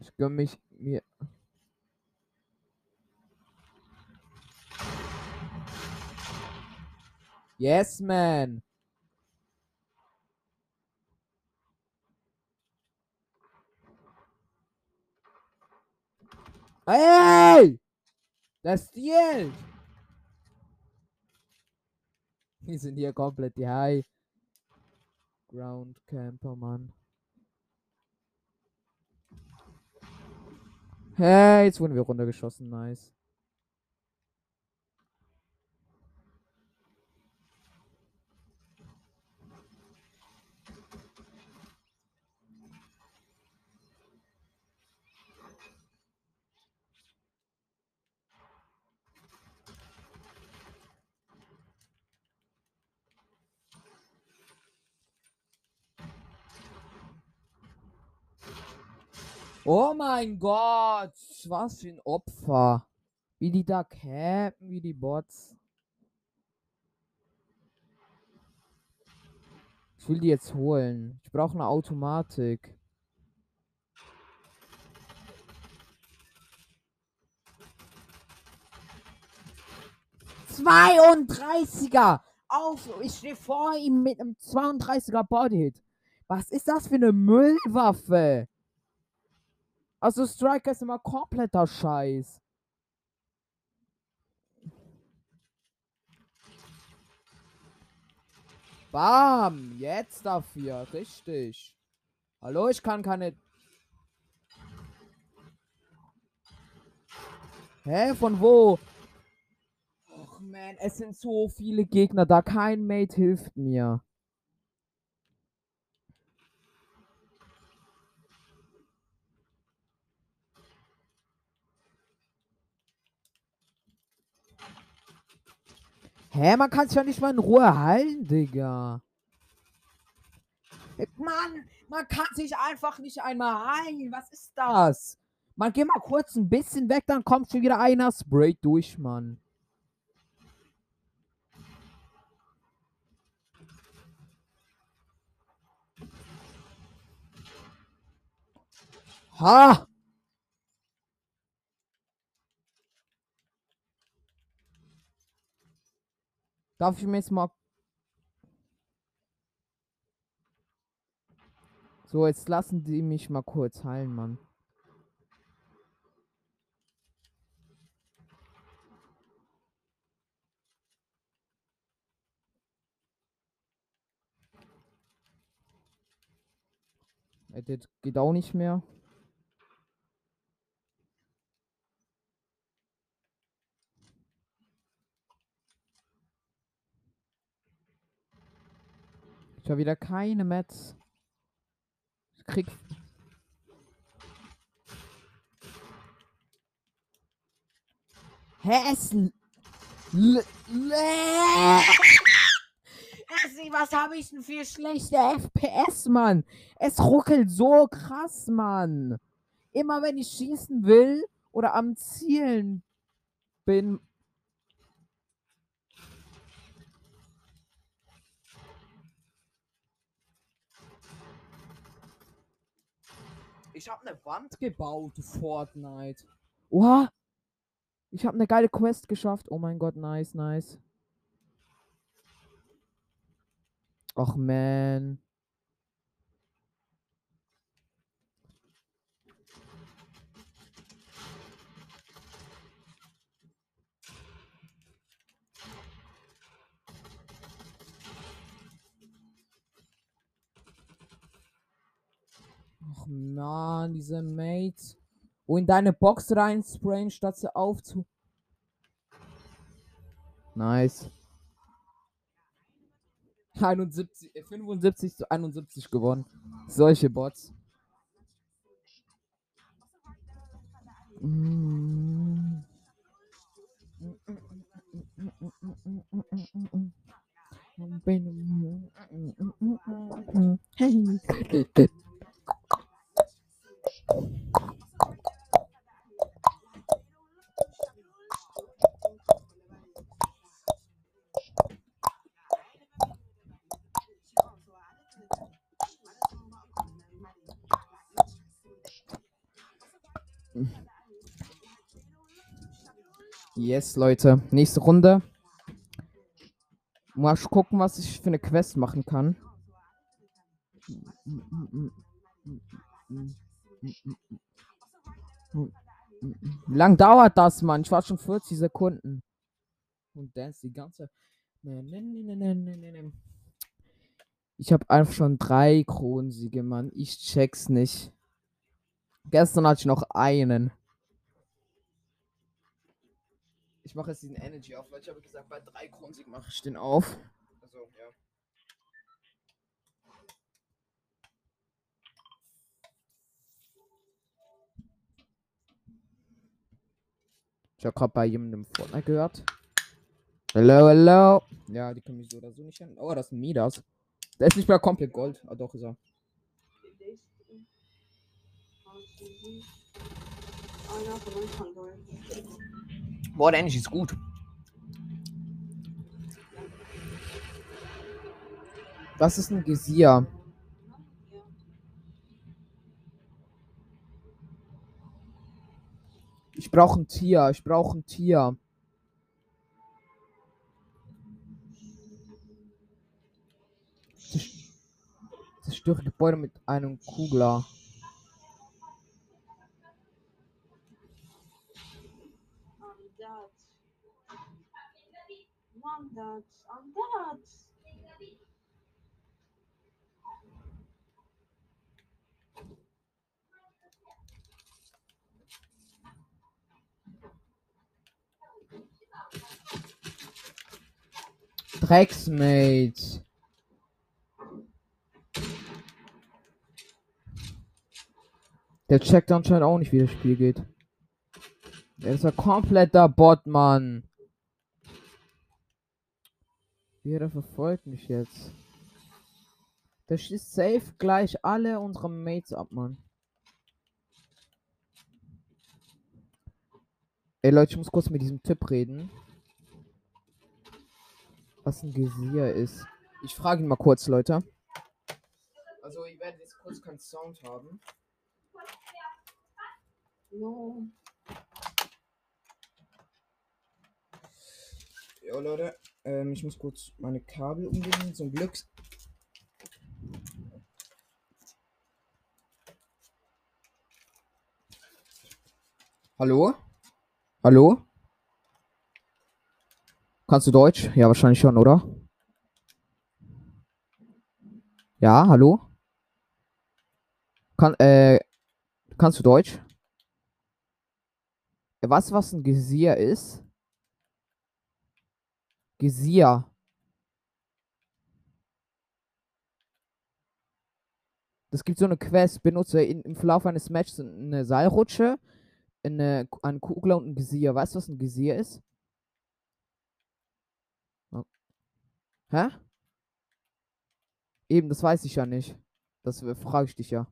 Ich gönn mich mir. Yes, man. Hey! Das stiehlt! Wir sind hier komplett die High Ground Camper, Mann. Hey, jetzt wurden wir runtergeschossen, nice. Oh mein Gott, was für ein Opfer. Wie die da campen, wie die Bots. Ich will die jetzt holen. Ich brauche eine Automatik. Zweiunddreißiger! Auf! Ich stehe vor ihm mit einem 32er Bodyhit. Was ist das für eine Müllwaffe? Also Striker ist immer kompletter Scheiß. Bam! Jetzt dafür. Richtig. Hallo, ich kann keine... Hä? Von wo? Och man, es sind so viele Gegner da. Kein Mate hilft mir. Hä, man kann es ja nicht mal in Ruhe halten, Digga. Mann, man kann sich einfach nicht einmal heilen. Was ist das? Man geht mal kurz ein bisschen weg, dann kommt schon wieder einer Spray durch, Mann. Ha! Darf ich mir jetzt mal. So, jetzt lassen die mich mal kurz heilen, Mann. Edit geht auch nicht mehr. Ich habe wieder keine Mets. Ich krieg. Hä? Es. was habe ich denn für schlechte FPS, Mann? Es ruckelt so krass, Mann. Immer wenn ich schießen will oder am Zielen bin. Ich habe eine Wand gebaut, Fortnite. Oha. Ich habe eine geile Quest geschafft. Oh mein Gott, nice, nice. Ach man. Man, diese Mates. Wo in deine Box reinsprayen, statt sie aufzu. Nice. 71, äh, 75 zu 71 gewonnen. Solche Bots. Mm. <laughs> Hey. Yes, Leute. Nächste Runde. Mal gucken, was ich für eine Quest machen kann. Wie lang dauert das, Mann? Ich war schon 40 Sekunden. Und dance die ganze. Ich habe einfach schon drei Kronensiege, Mann. Ich check's nicht. Gestern hatte ich noch einen. Ich mache jetzt diesen Energy auf, weil ich habe gesagt, bei drei Kronensiegen mache ich den auf. Also, ja. Habe gerade bei jemandem Fortnite gehört. Hello, hello. Ja, die können mich so oder so nicht hören. Oh, das ist ein Midas. Der ist nicht mehr komplett Gold. Ah, doch, ist er. Boah, der Energy ist gut. Was ist ein Gesier? Ich brauche ein Tier. Ich brauche ein Tier. Zerst- Zerstöre Gebäude mit einem Kugler. Dead. I'm dead. Drecksmate. Der checkt anscheinend auch nicht, wie das Spiel geht. Der ist ja kompletter Bot, Mann. Wie, der verfolgt mich jetzt. Der schießt safe gleich alle unsere Mates ab, Mann. Ey Leute, ich muss kurz mit diesem Typ reden. Was ein Gesier ist. Ich frage ihn mal kurz, Leute. Also, ihr werdet jetzt kurz keinen Sound haben. No. Ja, Leute, ähm, ich muss kurz meine Kabel umlegen. Zum Glück. Hallo? Hallo? Kannst du Deutsch? Ja, wahrscheinlich schon, oder? Ja, hallo? Kann, äh, kannst du Deutsch? Was, was ein Gesier ist? Gesier. Das gibt so eine Quest. Benutze in, im Verlauf eines Matches eine Seilrutsche, eine, eine Kugel und ein Gesier. Weißt du, was ein Gesier ist? Hä? Eben, das weiß ich ja nicht. Das frage ich dich ja.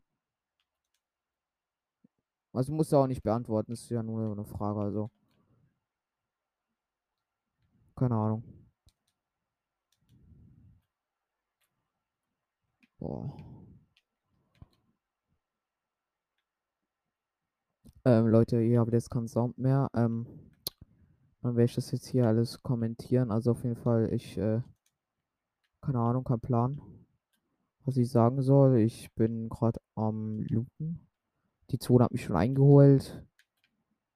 Also musst du auch nicht beantworten, das ist ja nur eine Frage, also. Keine Ahnung. Boah. Ähm, Leute, ihr habt jetzt keinen Sound mehr. Ähm, dann werde ich das jetzt hier alles kommentieren. Also auf jeden Fall, ich, äh, keine Ahnung, kein Plan, was ich sagen soll. Ich bin gerade am Looten. Die Zone hat mich schon eingeholt.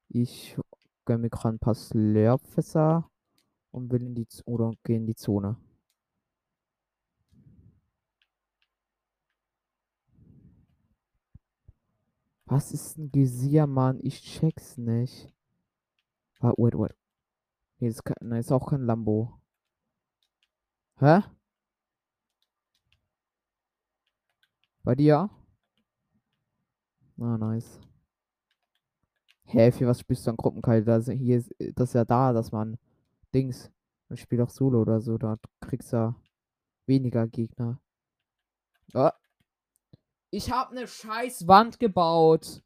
Ich gönne mir gerade ein paar Slurpfässer und will in die Z oder gehe in die Zone. Was ist ein Gesier, Mann? Ich check's nicht. Ah, wait, wait. Nee, ist, kein, nein, ist auch kein Lambo. Hä? Bei dir? Ah, nice. Hä, für was spielst du an Gruppenkalt? Das, hier ist, das ist ja da, dass man Dings. Man spielt auch Solo oder so, da kriegst du ja weniger Gegner. Oh. Ich habe eine scheiß Wand gebaut.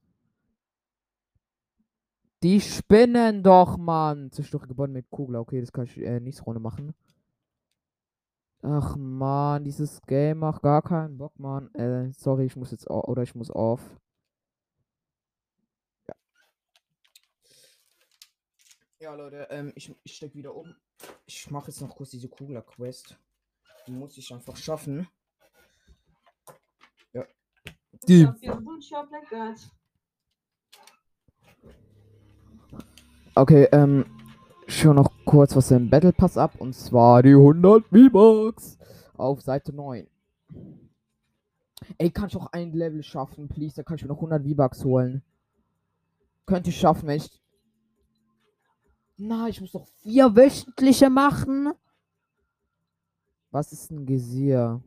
Die spinnen doch, Mann. Zerstörte Gebäude mit Kugel. Okay, das kann ich äh, nächste Runde machen. Ach man, dieses Game macht gar keinen Bock, Mann. Äh, sorry, ich muss jetzt au- oder ich muss auf. Ja. Ja, Leute, ähm, ich, ich steck wieder um. Ich mache jetzt noch kurz diese Kugler-Quest. Die muss ich einfach schaffen. Ja. Die. Okay, ähm, schon noch kurz was im Battle Pass ab und zwar die 100 V-Bucks auf Seite 9. Ey, kann ich auch ein Level schaffen, please? Da kann ich mir noch 100 V-Bucks holen. Könnte ich schaffen, wenn ich. Na, ich muss noch vier wöchentliche machen. Was ist ein Gesier?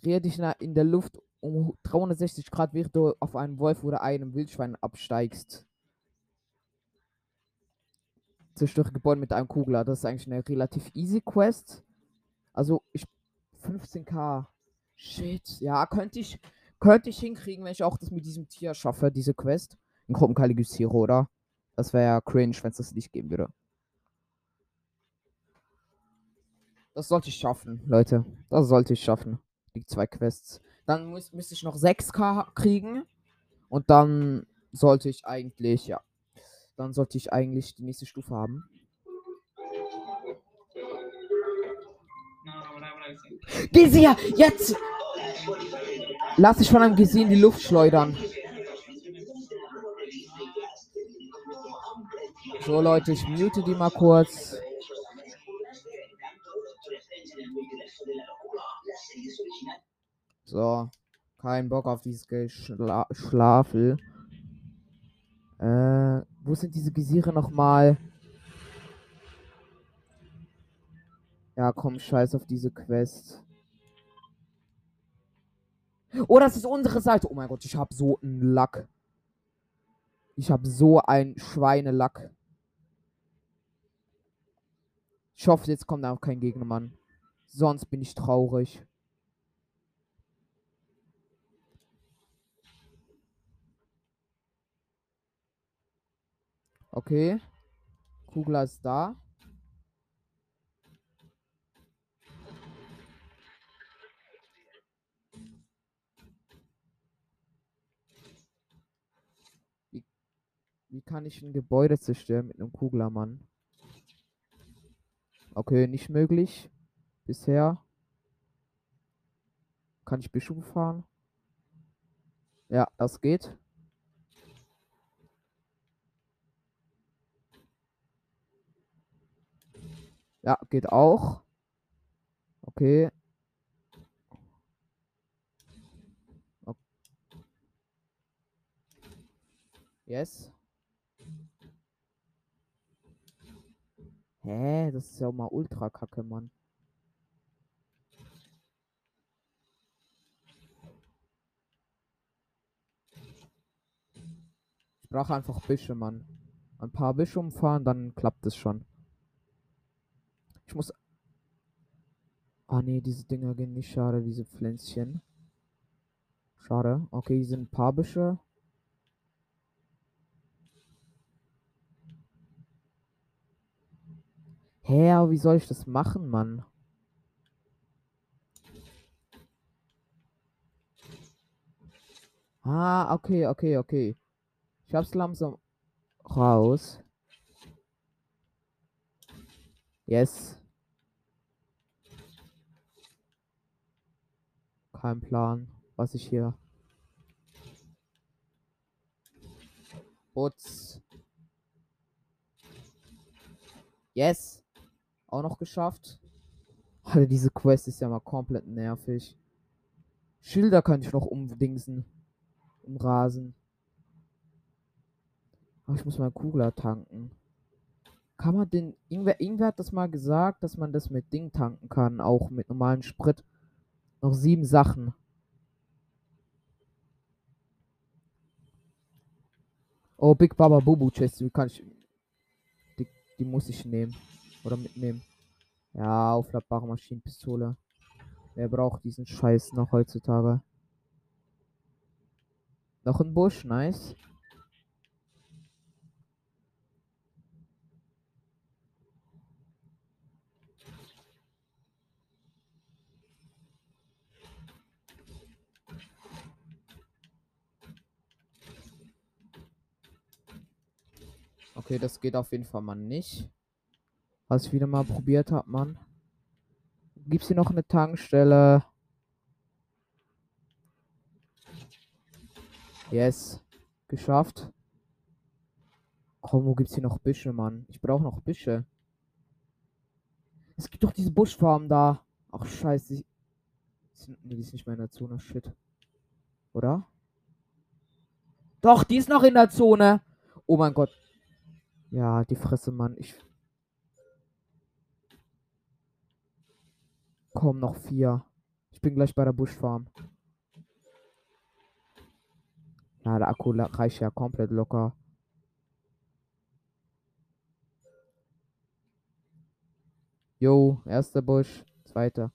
Drehe dich in der Luft um 360 Grad, während du auf einen Wolf oder einem Wildschwein absteigst. Zerstöre Gebäude mit einem Kugler. Das ist eigentlich eine relativ easy Quest. Also, ich. 15k. Shit. Ja, könnte ich. Könnte ich hinkriegen, wenn ich auch das mit diesem Tier schaffe, diese Quest. In Gruppenkaligus oder? Das wäre ja cringe, wenn es das nicht geben würde. Das sollte ich schaffen, Leute. Das sollte ich schaffen. Die zwei Quests. Dann muss, müsste ich noch 6k kriegen. Und dann sollte ich eigentlich, ja. Dann sollte ich eigentlich die nächste Stufe haben. Gesier, jetzt! Lass dich von einem Gesier in die Luft schleudern. So, Leute, ich mute die mal kurz. So, kein Bock auf dieses Geschla Schlafel. Äh, wo sind diese Gesiere nochmal? Ja, komm, scheiß auf diese Quest. Oh, das ist unsere Seite. Oh mein Gott, ich habe so einen Lack. Ich habe so ein Schweinelack. Ich hoffe, jetzt kommt auch kein Gegner, Mann. Sonst bin ich traurig. Okay. Kugler ist da. Wie, wie kann ich ein Gebäude zerstören mit einem Kuglermann? Okay, nicht möglich. Bisher. Kann ich Bischof fahren? Ja, das geht. Ja, geht auch. Okay. okay. Yes. Hä, das ist ja auch mal ultra kacke, Mann. Ich brauche einfach Büsche, Mann. Ein paar Büsche umfahren, dann klappt es schon. Ich muss. Ah nee, diese Dinger gehen nicht schade, diese Pflänzchen. Schade. Okay, hier sind ein paar Büsche. Hä, aber wie soll ich das machen, Mann? Ah, okay, okay, okay. Ich hab's langsam raus. Yes. Kein Plan, was ich hier. Putz. Yes. Auch noch geschafft. Alter, diese Quest ist ja mal komplett nervig. Schilder könnte ich noch umdingsen. Umrasen. Aber ich muss mal Kugler tanken. Kann man den. Irgendwer, irgendwer hat das mal gesagt, dass man das mit Ding tanken kann. Auch mit normalem Sprit. Noch sieben Sachen. Oh, Big Baba Bubu Chest. Wie kann ich. Die, die muss ich nehmen. Oder mitnehmen. Ja, aufladbare Maschinenpistole. Wer braucht diesen Scheiß noch heutzutage? Noch ein Busch, nice. Okay, das geht auf jeden Fall mal nicht. Was ich wieder mal probiert habe, Mann. Gibt's hier noch eine Tankstelle? Yes. Geschafft. Komm, wo gibt's hier noch Büsche, Mann? Ich brauche noch Büsche. Es gibt doch diese Buschfarm da. Ach, scheiße. Die sind, die ist nicht mehr in der Zone. Shit. Oder? Doch, die ist noch in der Zone. Oh mein Gott. Ja, die Fresse, Mann. Ich. Komm, noch vier. Ich bin gleich bei der Buschfarm. Ja, der Akku reicht ja komplett locker. Jo, erster Busch, zweiter.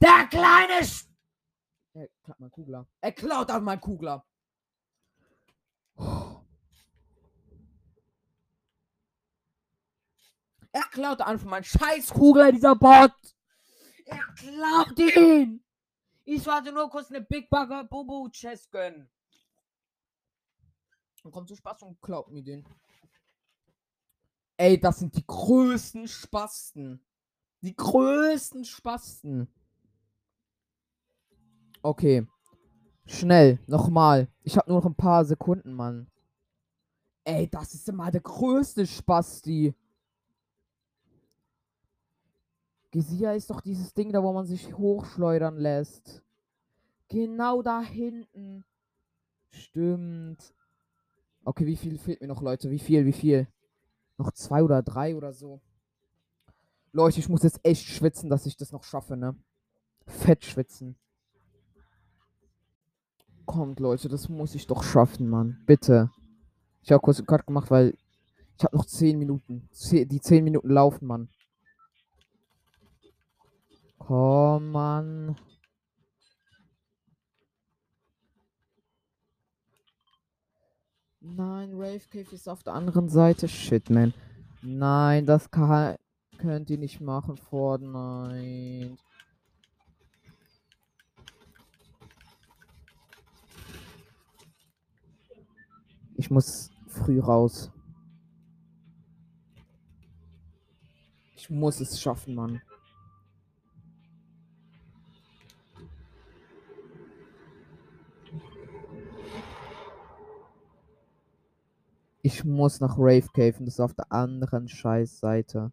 Der kleine Sch Er klaut mein Kugler. Er klaut auf mein Kugler. Er klaut einfach meinen Scheißkugler, dieser Bot. Er klaut ihn. Ich wollte nur kurz eine Big Bugger Bobo Chest gönnen. Und kommt zu Spaß und klaut mir den. Ey, das sind die größten Spasten. Die größten Spasten. Okay. Schnell, nochmal. Ich habe nur noch ein paar Sekunden, Mann. Ey, das ist immer der größte Spasti. Gesia ist doch dieses Ding da, wo man sich hochschleudern lässt. Genau da hinten. Stimmt. Okay, wie viel fehlt mir noch, Leute? Wie viel, wie viel? Noch zwei oder drei oder so. Leute, ich muss jetzt echt schwitzen, dass ich das noch schaffe, ne? Fett schwitzen. Kommt, Leute, das muss ich doch schaffen, Mann. Bitte. Ich habe kurz einen Cut gemacht, weil ich habe noch 10 Minuten. Die 10 Minuten laufen, Mann. Komm, Mann. Nein, Rave Cave ist auf der anderen Seite. Shit, man. Nein, das kann, könnt ihr nicht machen, Fortnite. Ich muss früh raus. Ich muss es schaffen, Mann. Ich muss nach Rave Cave und das ist auf der anderen Scheißseite.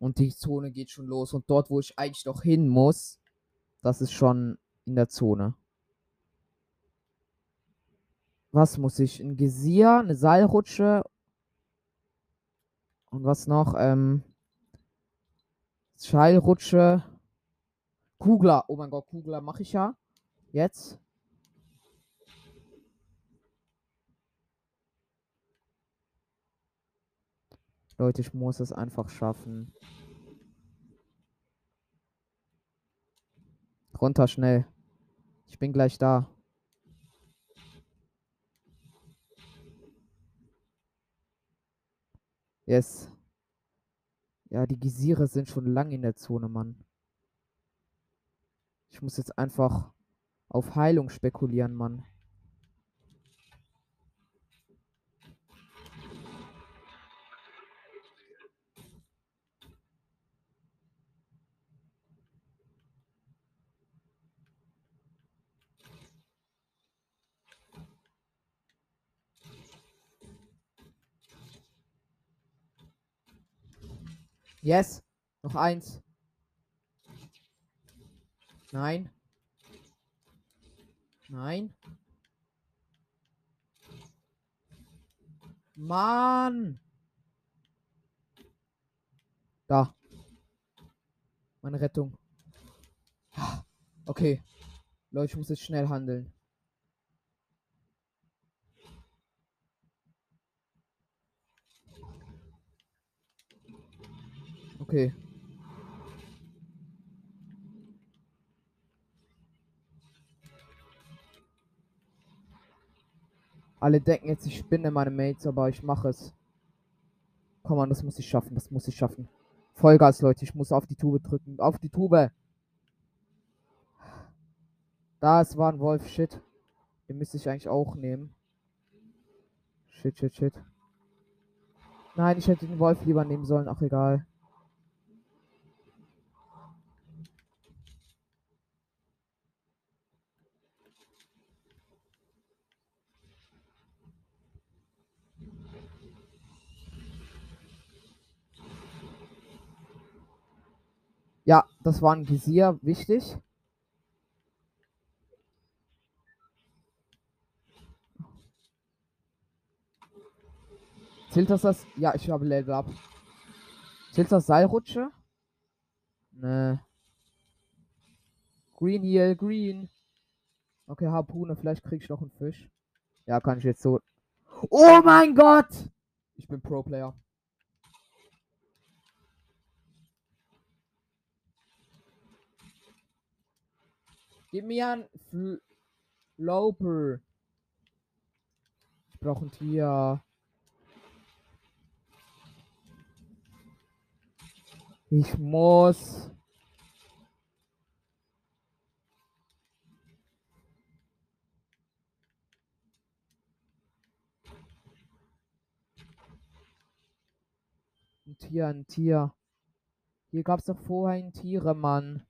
Und die Zone geht schon los. Und dort, wo ich eigentlich noch hin muss, das ist schon in der Zone. Was muss ich? Ein Gesier, eine Seilrutsche. Und was noch? Ähm. Seilrutsche. Kugler. Oh mein Gott, Kugler mache ich ja. Jetzt. Leute, ich muss es einfach schaffen. Runter schnell. Ich bin gleich da. Yes. Ja, die Gesiere sind schon lang in der Zone, Mann. Ich muss jetzt einfach auf Heilung spekulieren, Mann. Yes. Noch eins. Nein. Nein. Mann. Da. Meine Rettung. Okay. Leute, ich muss jetzt schnell handeln. Okay. Alle denken jetzt, ich spinne meine Mates, aber ich mache es. Komm on, das muss ich schaffen, das muss ich schaffen. Vollgas, Leute, ich muss auf die Tube drücken. Auf die Tube! Da, es war ein Wolf, shit. Den müsste ich eigentlich auch nehmen. Shit, shit, shit. Nein, ich hätte den Wolf lieber nehmen sollen, ach egal. Ja, das war ein Visier, wichtig. Zählt das das? Ja, ich habe Level Up. Zählt das Seilrutsche? Ne. Green Heal, Green. Okay, Harpune, vielleicht krieg ich noch einen Fisch. Ja, kann ich jetzt so. Oh mein Gott! Ich bin Pro-Player. Gib mir einen Floper. Ich brauche ein Tier. Ich muss. Ein Tier, ein Tier. Hier gab es doch vorher ein Tiere, Mann.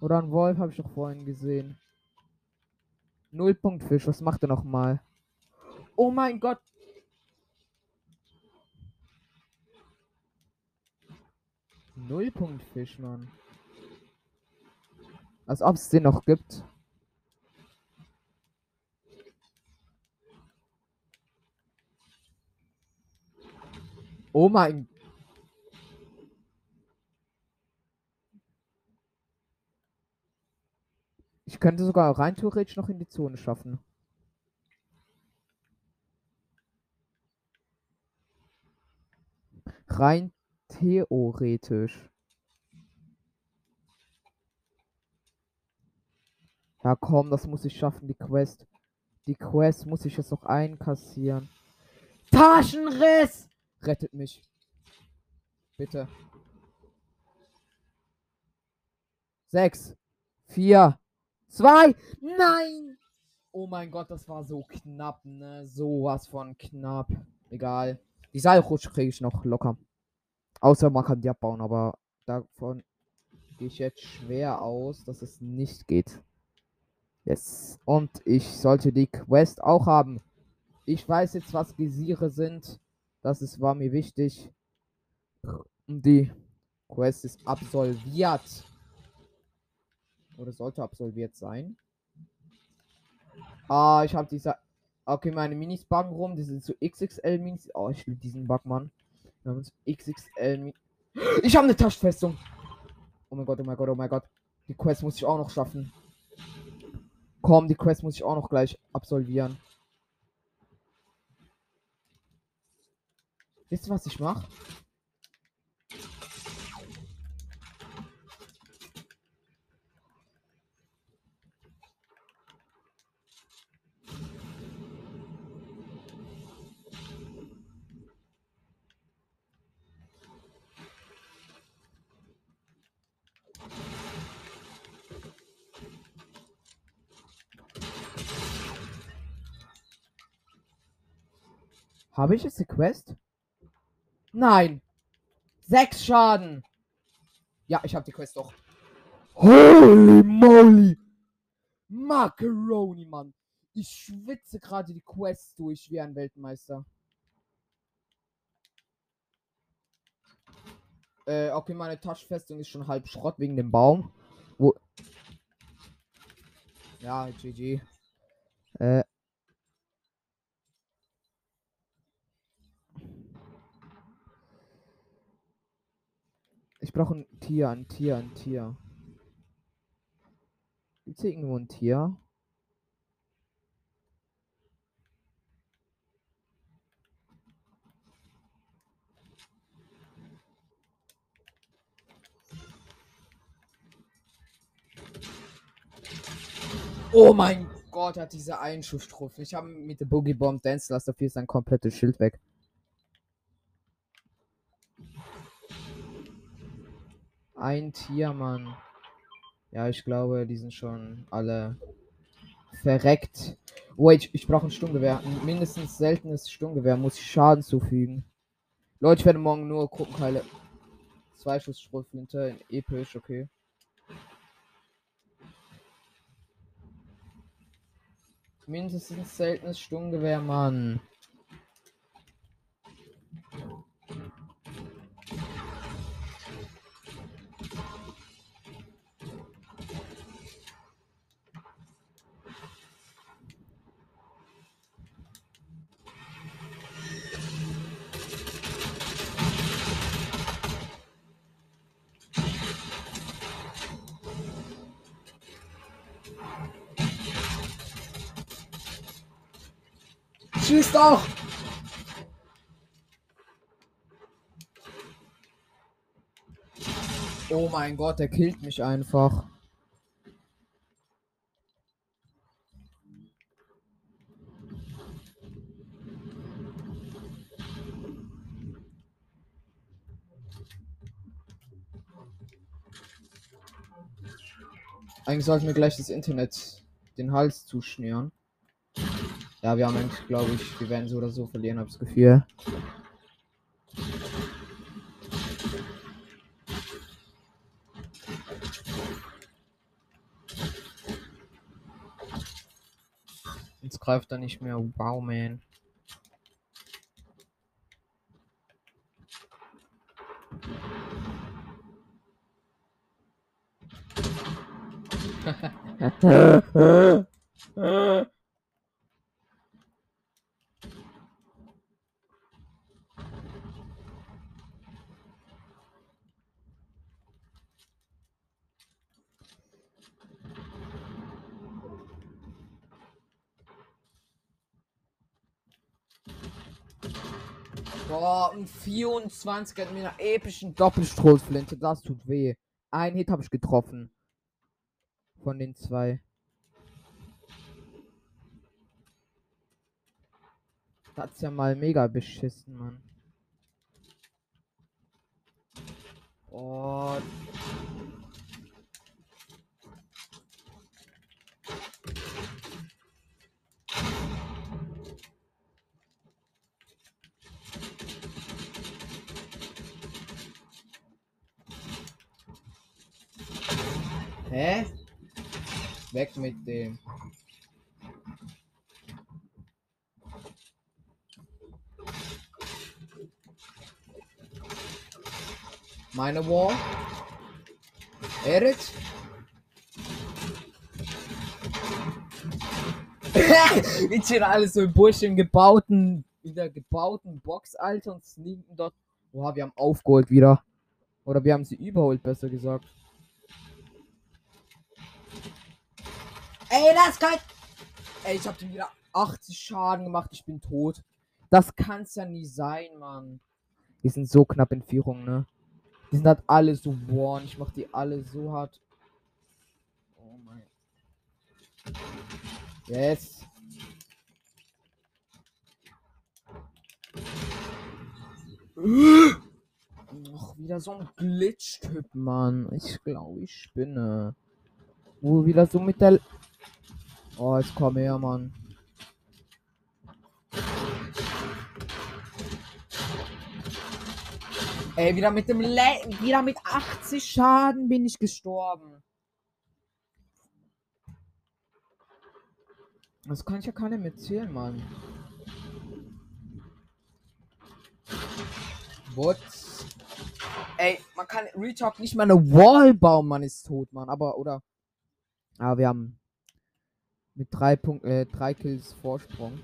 Oder ein Wolf habe ich doch vorhin gesehen. Nullpunktfisch, was macht er nochmal? Oh mein Gott! Nullpunktfisch, Mann. Als ob es den noch gibt. Oh mein Könnte sogar rein theoretisch noch in die Zone schaffen. Rein theoretisch. Ja, komm, das muss ich schaffen, die Quest. Die Quest muss ich jetzt noch einkassieren. Taschenriss! Rettet mich. Bitte. Sechs. Vier zwei. Nein! Oh mein Gott, das war so knapp, ne? Sowas von knapp. Egal. Die Seilrutsche kriege ich noch locker. Außer man kann die abbauen, aber davon gehe ich jetzt schwer aus, dass es nicht geht. Yes. Und ich sollte die Quest auch haben. Ich weiß jetzt, was Visiere sind. Das ist, war mir wichtig. Und die Quest ist absolviert. Oder sollte absolviert sein. Ah, ich habe diese. Okay, meine Minis buggen rum. Die sind so XXL Minis. Oh, ich liebe diesen Bug, Mann. Wir haben uns XXL Minis. Ich habe eine Taschenfestung. Oh mein Gott, oh mein Gott, oh mein Gott. Die Quest muss ich auch noch schaffen. Komm, die Quest muss ich auch noch gleich absolvieren. Wisst ihr, was ich mache? Habe ich jetzt eine Quest? Nein. Sechs Schaden. Ja, ich habe die Quest doch. Holy moly. Macaroni, Mann. Ich schwitze gerade die Quest durch wie ein Weltmeister. Äh, okay, meine Taschenfestung ist schon halb Schrott wegen dem Baum. Wo. Ja, GG. Äh. Brauche ein Tier, ein Tier, ein Tier. Gibt's hier irgendwo ein Tier? Oh mein Gott, hat diese Einschussstrophe. Ich habe mit der Boogie Bomb Dance dafür ist sein komplettes Schild weg. Ein Tier, Mann. Ja, ich glaube, die sind schon alle verreckt. Wait, ich brauche ein Sturmgewehr. Ein mindestens seltenes Sturmgewehr. Muss ich Schaden zufügen. Leute, ich werde morgen nur Gruppenkeile. Zwei Schuss Schrotflinte. Episch, okay. Mindestens seltenes Sturmgewehr, Mann. Doch! Oh mein Gott, der killt mich einfach. Eigentlich sollten wir gleich das Internet den Hals zuschnüren. Ja, wir haben eigentlich, glaube ich, wir werden so oder so verlieren, habe ich das Gefühl. Jetzt greift er nicht mehr. Wow, man. <laughs> <laughs> <laughs> Boah, ein 24 mit einer epischen Doppelstoßflinte. Das tut weh. Ein Hit habe ich getroffen. Von den zwei. Das ist ja mal mega beschissen, Mann. Oh. Hä? Weg mit dem. Meine Wall. Erik. Wir stehen alles so im Busch im gebauten, in der gebauten Box, Alter, und sneaken dort. Oha, wir haben aufgeholt wieder. Oder wir haben sie überholt, besser gesagt. Ey, das kann. Ey, ich hab den wieder 80 Schaden gemacht. Ich bin tot. Das kann's ja nie sein, Mann. Die sind so knapp in Führung, ne? Die sind halt alle so born. Ich mach die alle so hart. Oh mein. Yes. Noch wieder so ein Glitch-Typ, Mann. Ich glaube, ich spinne. Wo wieder so mit der. Oh, jetzt komm her, Mann. Ey, wieder mit dem Le wieder mit 80 Schaden bin ich gestorben. Das kann ich ja keiner erzählen, Mann. What? Ey, man kann Retalk nicht mal eine Wall bauen, man ist tot, Mann. Aber, oder? Aber wir haben mit drei Punkten, äh, drei Kills Vorsprung.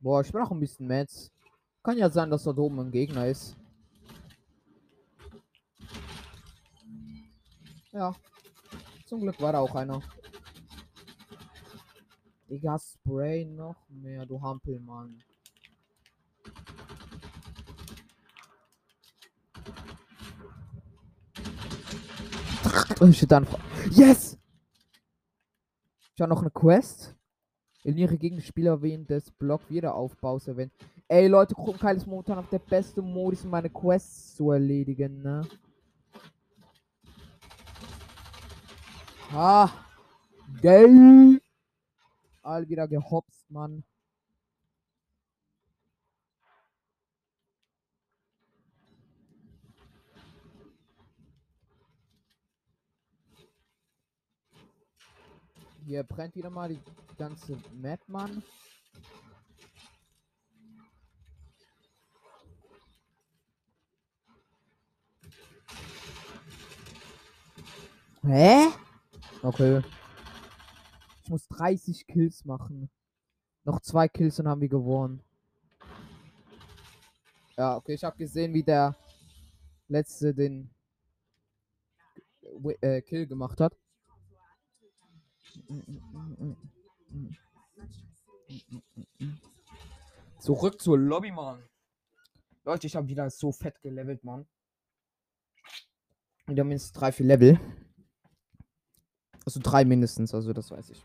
Boah, ich bin auch ein bisschen mad. Kann ja sein, dass da oben ein Gegner ist. Ja. Zum Glück war da auch einer. Digga, Spray noch mehr, du Hampelmann. Oh, shit, dann. Yes! Ich habe noch eine Quest. Eliminiere Gegenspieler während des Block-Wiederaufbaus erwähnt. Ey, Leute, Gruppenkeil ist momentan auf der beste Modus, um meine Quests zu erledigen, ne? Ah! Geil! All wieder gehopst, Mann. Hier brennt wieder mal die ganze Map, Mann. Hä? Okay. Ich muss 30 Kills machen. Noch zwei Kills und haben wir gewonnen. Ja, okay, ich habe gesehen, wie der letzte den äh, Kill gemacht hat. Zurück zur Lobby, Mann. Leute, ich habe wieder so fett gelevelt, Mann. Wieder mindestens drei, vier Level. Also drei mindestens, also das weiß ich.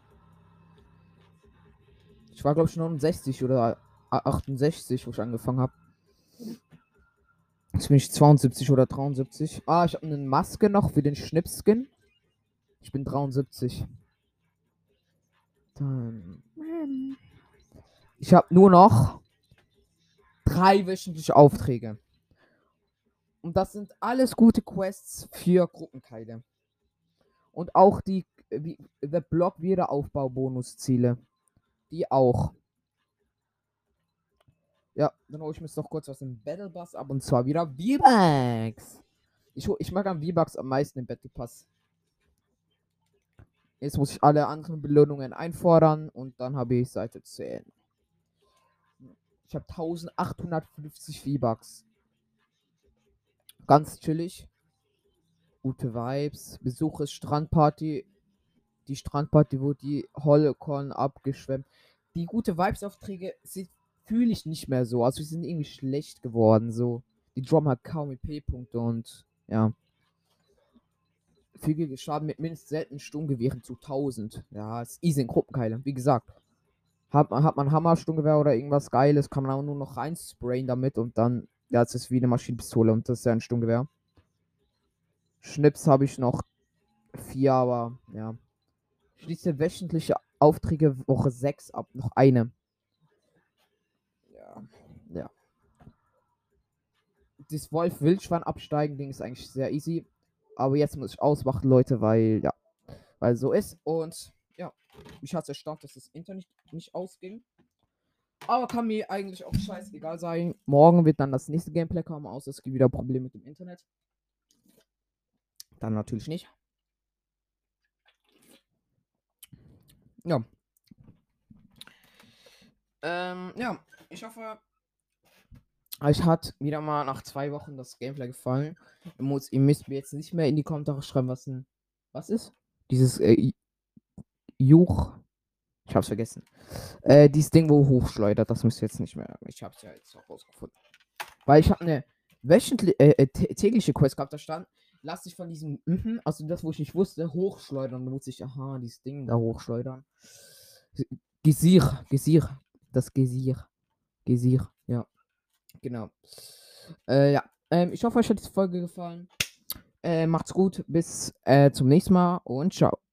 Ich war, glaube ich, 69 oder 68, wo ich angefangen habe. Jetzt bin ich 72 oder 73. Ah, ich habe eine Maske noch für den Schnipskin. Ich bin 73. Dann. Ich habe nur noch drei wöchentliche Aufträge. Und das sind alles gute Quests für Gruppenkeile. Und auch die wie, The Block Wiederaufbau Bonusziele. Die auch. Ja, dann hole ich mir noch kurz was im Battle Pass ab und zwar wieder V-Bucks. Ich, ich mag am V-Bucks am meisten im Battle Pass. Jetzt muss ich alle anderen Belohnungen einfordern und dann habe ich Seite 10. Ich habe 1850 V-Bucks. Ganz chillig. Gute Vibes. Besuche Strandparty. Die Strandparty, wo die Holocon abgeschwemmt. Die gute Vibes-Aufträge fühle ich nicht mehr so. Also, sie sind irgendwie schlecht geworden. So. Die Drum hat kaum EP-Punkte und ja. Füge Schaden mit mindestens seltenen Sturmgewehren zu 1000. Ja, ist easy in Gruppenkeile. Wie gesagt. Hat, hat man Hammer, Sturmgewehr oder irgendwas Geiles, kann man auch nur noch reinsprayen damit und dann, ja, es ist wie eine Maschinenpistole und das ist ja ein Sturmgewehr. Schnips habe ich noch vier, aber ja. Schließe wöchentliche Aufträge Woche 6 ab. Noch eine. Ja. Ja. Das Wolf-Wildschwein absteigen Ding ist eigentlich sehr easy. Aber jetzt muss ich ausmachen, Leute, weil, ja. Weil so ist. Und ja, mich hat es erstaunt, dass das Internet nicht ausging. Aber kann mir eigentlich auch scheißegal sein. Morgen wird dann das nächste Gameplay kommen, außer es gibt wieder Probleme mit dem Internet. Dann natürlich nicht. Ja. Ähm, ja, ich hoffe, euch hat wieder mal nach zwei Wochen das Gameplay gefallen. Ihr, muss, ihr müsst mir jetzt nicht mehr in die Kommentare schreiben, was ein. Was ist? Dieses äh, Juch. Ich hab's vergessen. Äh, dieses Ding, wo hochschleudert, das müsst ihr jetzt nicht mehr. Ich hab's ja jetzt auch rausgefunden. Weil ich habe eine wöchentliche, äh, äh, tä- tägliche Quest gehabt, da stand, lass dich von diesem, mhm, also das, wo ich nicht wusste, hochschleudern. Da muss ich, aha, dieses Ding da hochschleudern. Gesier, Gesier, das Gesier. Gesier, ja. Genau. Äh, ja, ähm, ich hoffe, euch hat die Folge gefallen. Äh, macht's gut, bis äh, zum nächsten Mal und ciao.